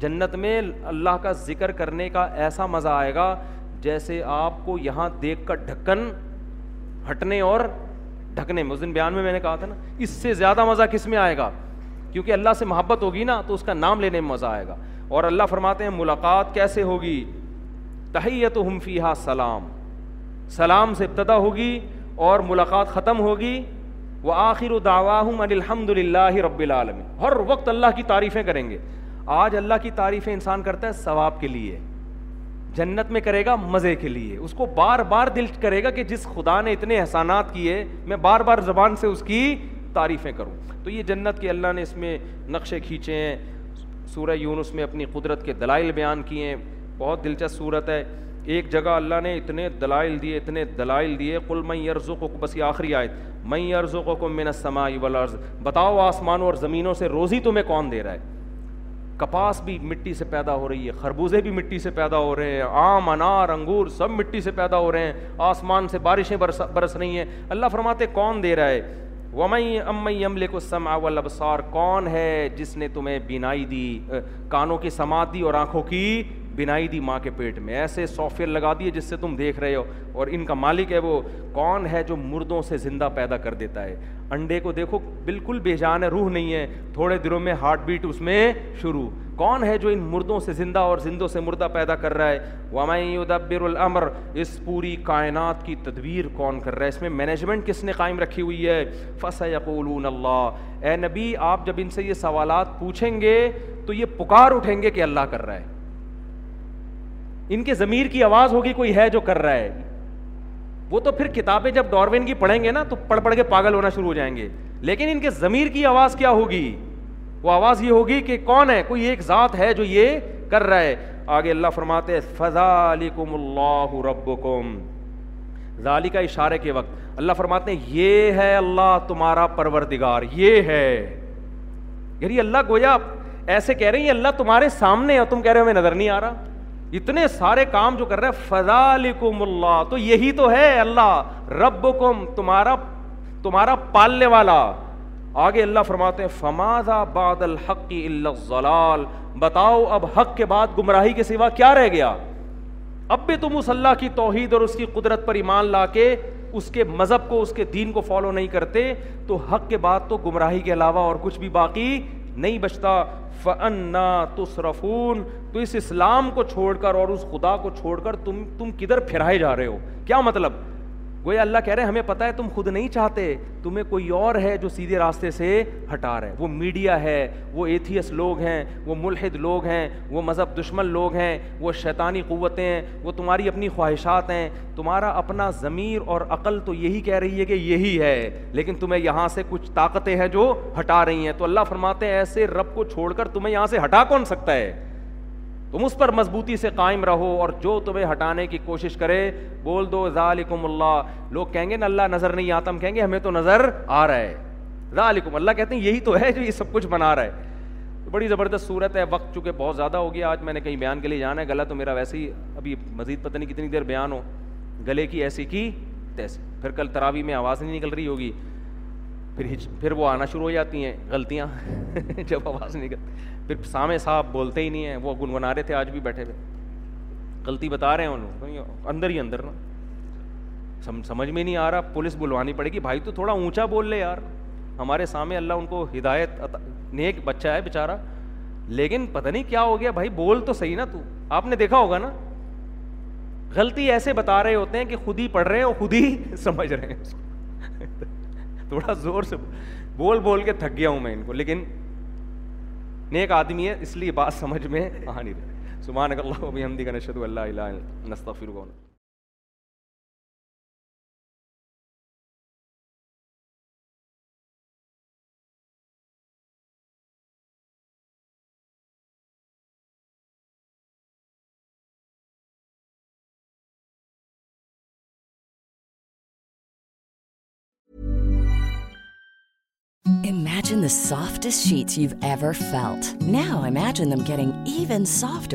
S2: جنت میں اللہ کا ذکر کرنے کا ایسا مزہ آئے گا جیسے آپ کو یہاں دیکھ کر ڈھکن ہٹنے اور ڈھکنے میں اس دن بیان میں میں نے کہا تھا نا اس سے زیادہ مزہ کس میں آئے گا کیونکہ اللہ سے محبت ہوگی نا تو اس کا نام لینے میں مزہ آئے گا اور اللہ فرماتے ہیں ملاقات کیسے ہوگی تحیت ہم فیحہ سلام سلام سے ابتدا ہوگی اور ملاقات ختم ہوگی وہ آخر و داواہم الحمد للہ رب العالم ہر وقت اللہ کی تعریفیں کریں گے آج اللہ کی تعریفیں انسان کرتا ہے ثواب کے لیے جنت میں کرے گا مزے کے لیے اس کو بار بار دل کرے گا کہ جس خدا نے اتنے احسانات کیے میں بار بار زبان سے اس کی تعریفیں کروں تو یہ جنت کے اللہ نے اس میں نقشے کھینچے ہیں سورہ یونس میں اپنی قدرت کے دلائل بیان کیے ہیں بہت دلچسپ صورت ہے ایک جگہ اللہ نے اتنے دلائل دیے اتنے دلائل دیے میں عرض کو بس یہ آخری آیت میں کو ول عرض بتاؤ آسمانوں اور زمینوں سے روزی تمہیں کون دے رہا ہے کپاس بھی مٹی سے پیدا ہو رہی ہے خربوزے بھی مٹی سے پیدا ہو رہے ہیں آم انار انگور سب مٹی سے پیدا ہو رہے ہیں آسمان سے بارشیں برس برس رہی ہیں اللہ فرماتے کون دے رہا ہے ومئی امئی املے کو سما و لبسار کون ہے جس نے تمہیں بینائی دی کانوں کی سماعت دی اور آنکھوں کی بنائی دی ماں کے پیٹ میں ایسے سافٹ ویئر لگا دیے جس سے تم دیکھ رہے ہو اور ان کا مالک ہے وہ کون ہے جو مردوں سے زندہ پیدا کر دیتا ہے انڈے کو دیکھو بالکل بے جان ہے روح نہیں ہے تھوڑے دنوں میں ہارٹ بیٹ اس میں شروع کون ہے جو ان مردوں سے زندہ اور زندوں سے مردہ پیدا کر رہا ہے واما العمر اس پوری کائنات کی تدبیر کون کر رہا ہے اس میں مینجمنٹ کس نے قائم رکھی ہوئی ہے فص یقولون اللہ اے نبی آپ جب ان سے یہ سوالات پوچھیں گے تو یہ پکار اٹھیں گے کہ اللہ کر رہا ہے ان کے ضمیر کی آواز ہوگی کوئی ہے جو کر رہا ہے وہ تو پھر کتابیں جب ڈاروین کی پڑھیں گے نا تو پڑھ پڑھ کے پاگل ہونا شروع ہو جائیں گے لیکن ان کے ضمیر کی آواز کیا ہوگی وہ آواز یہ ہوگی کہ کون ہے کوئی ایک ذات ہے جو یہ کر رہا ہے آگے اللہ فرماتے فضا اللہ رب ظالی کا اشارے کے وقت اللہ فرماتے ہیں یہ ہے اللہ تمہارا پروردگار یہ ہے یعنی اللہ گویا ایسے کہہ رہے ہیں اللہ تمہارے سامنے ہے تم کہہ رہے ہو نظر نہیں آ رہا اتنے سارے کام جو کر رہے اللہ تو یہی تو ہے اللہ رب تمہارا تمہارا پالنے والا آگے اللہ فرماتے ہیں بعد الحق بتاؤ اب حق کے بعد گمراہی کے سوا کیا رہ گیا اب بھی تم اس اللہ کی توحید اور اس کی قدرت پر ایمان لا کے اس کے مذہب کو اس کے دین کو فالو نہیں کرتے تو حق کے بعد تو گمراہی کے علاوہ اور کچھ بھی باقی نہیں بچتا فن تصرفون تو اس اسلام کو چھوڑ کر اور اس خدا کو چھوڑ کر تم تم کدھر پھرائے جا رہے ہو کیا مطلب گویا اللہ کہہ رہے ہمیں پتہ ہے تم خود نہیں چاہتے تمہیں کوئی اور ہے جو سیدھے راستے سے ہٹا رہے وہ میڈیا ہے وہ ایتھیس لوگ ہیں وہ ملحد لوگ ہیں وہ مذہب دشمن لوگ ہیں وہ شیطانی قوتیں ہیں وہ تمہاری اپنی خواہشات ہیں تمہارا اپنا ضمیر اور عقل تو یہی کہہ رہی ہے کہ یہی ہے لیکن تمہیں یہاں سے کچھ طاقتیں ہیں جو ہٹا رہی ہیں تو اللہ فرماتے ہیں ایسے رب کو چھوڑ کر تمہیں یہاں سے ہٹا کون سکتا ہے تم اس پر مضبوطی سے قائم رہو اور جو تمہیں ہٹانے کی کوشش کرے بول دو ذالکم اللہ لوگ کہیں گے نا اللہ نظر نہیں آتا ہم کہیں گے ہمیں تو نظر آ رہا ہے ذالکم اللہ کہتے ہیں یہی تو ہے جو یہ سب کچھ بنا رہا ہے بڑی زبردست صورت ہے وقت چونکہ بہت زیادہ ہو گیا آج میں نے کہیں بیان کے لیے جانا ہے گلا تو میرا ویسے ہی ابھی مزید پتہ نہیں کتنی دیر بیان ہو گلے کی ایسی کی تیسے پھر کل تراوی میں آواز نہیں نکل رہی ہوگی پھر پھر وہ آنا شروع ہو جاتی ہیں غلطیاں جب آواز پھر سامع صاحب بولتے ہی نہیں ہیں وہ گنگنا رہے تھے آج بھی بیٹھے ہوئے غلطی بتا رہے ہیں اندر اندر ہی نا سمجھ میں نہیں آ رہا پولیس بلوانی پڑے گی بھائی تو تھوڑا اونچا بول لے یار ہمارے سامنے اللہ ان کو ہدایت نیک بچہ ہے بےچارا لیکن پتہ نہیں کیا ہو گیا بھائی بول تو صحیح نا تو آپ نے دیکھا ہوگا نا غلطی ایسے بتا رہے ہوتے ہیں کہ خود ہی پڑھ رہے ہیں اور خود ہی سمجھ رہے ہیں تھوڑا زور سے بول بول کے تھک گیا ہوں میں ان کو لیکن نیک آدمی ہے اس لیے بات سمجھ میں آ نہیں رہے صبح اک اللہ
S3: دی گنشد اللّہ نستا فرقون سافٹ نو ایم کی soft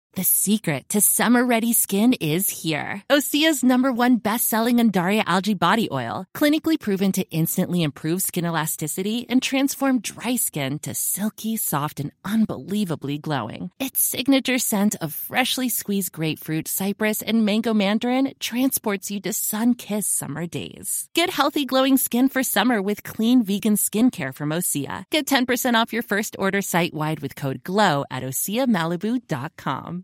S4: The secret summer ویرین is number one best selling bar oil clinically instantly silky soft and unbelievably glowing signatures and mango mentor these get healthy glowing skin for summer with clean vegan care from ارسی get پرائڈیام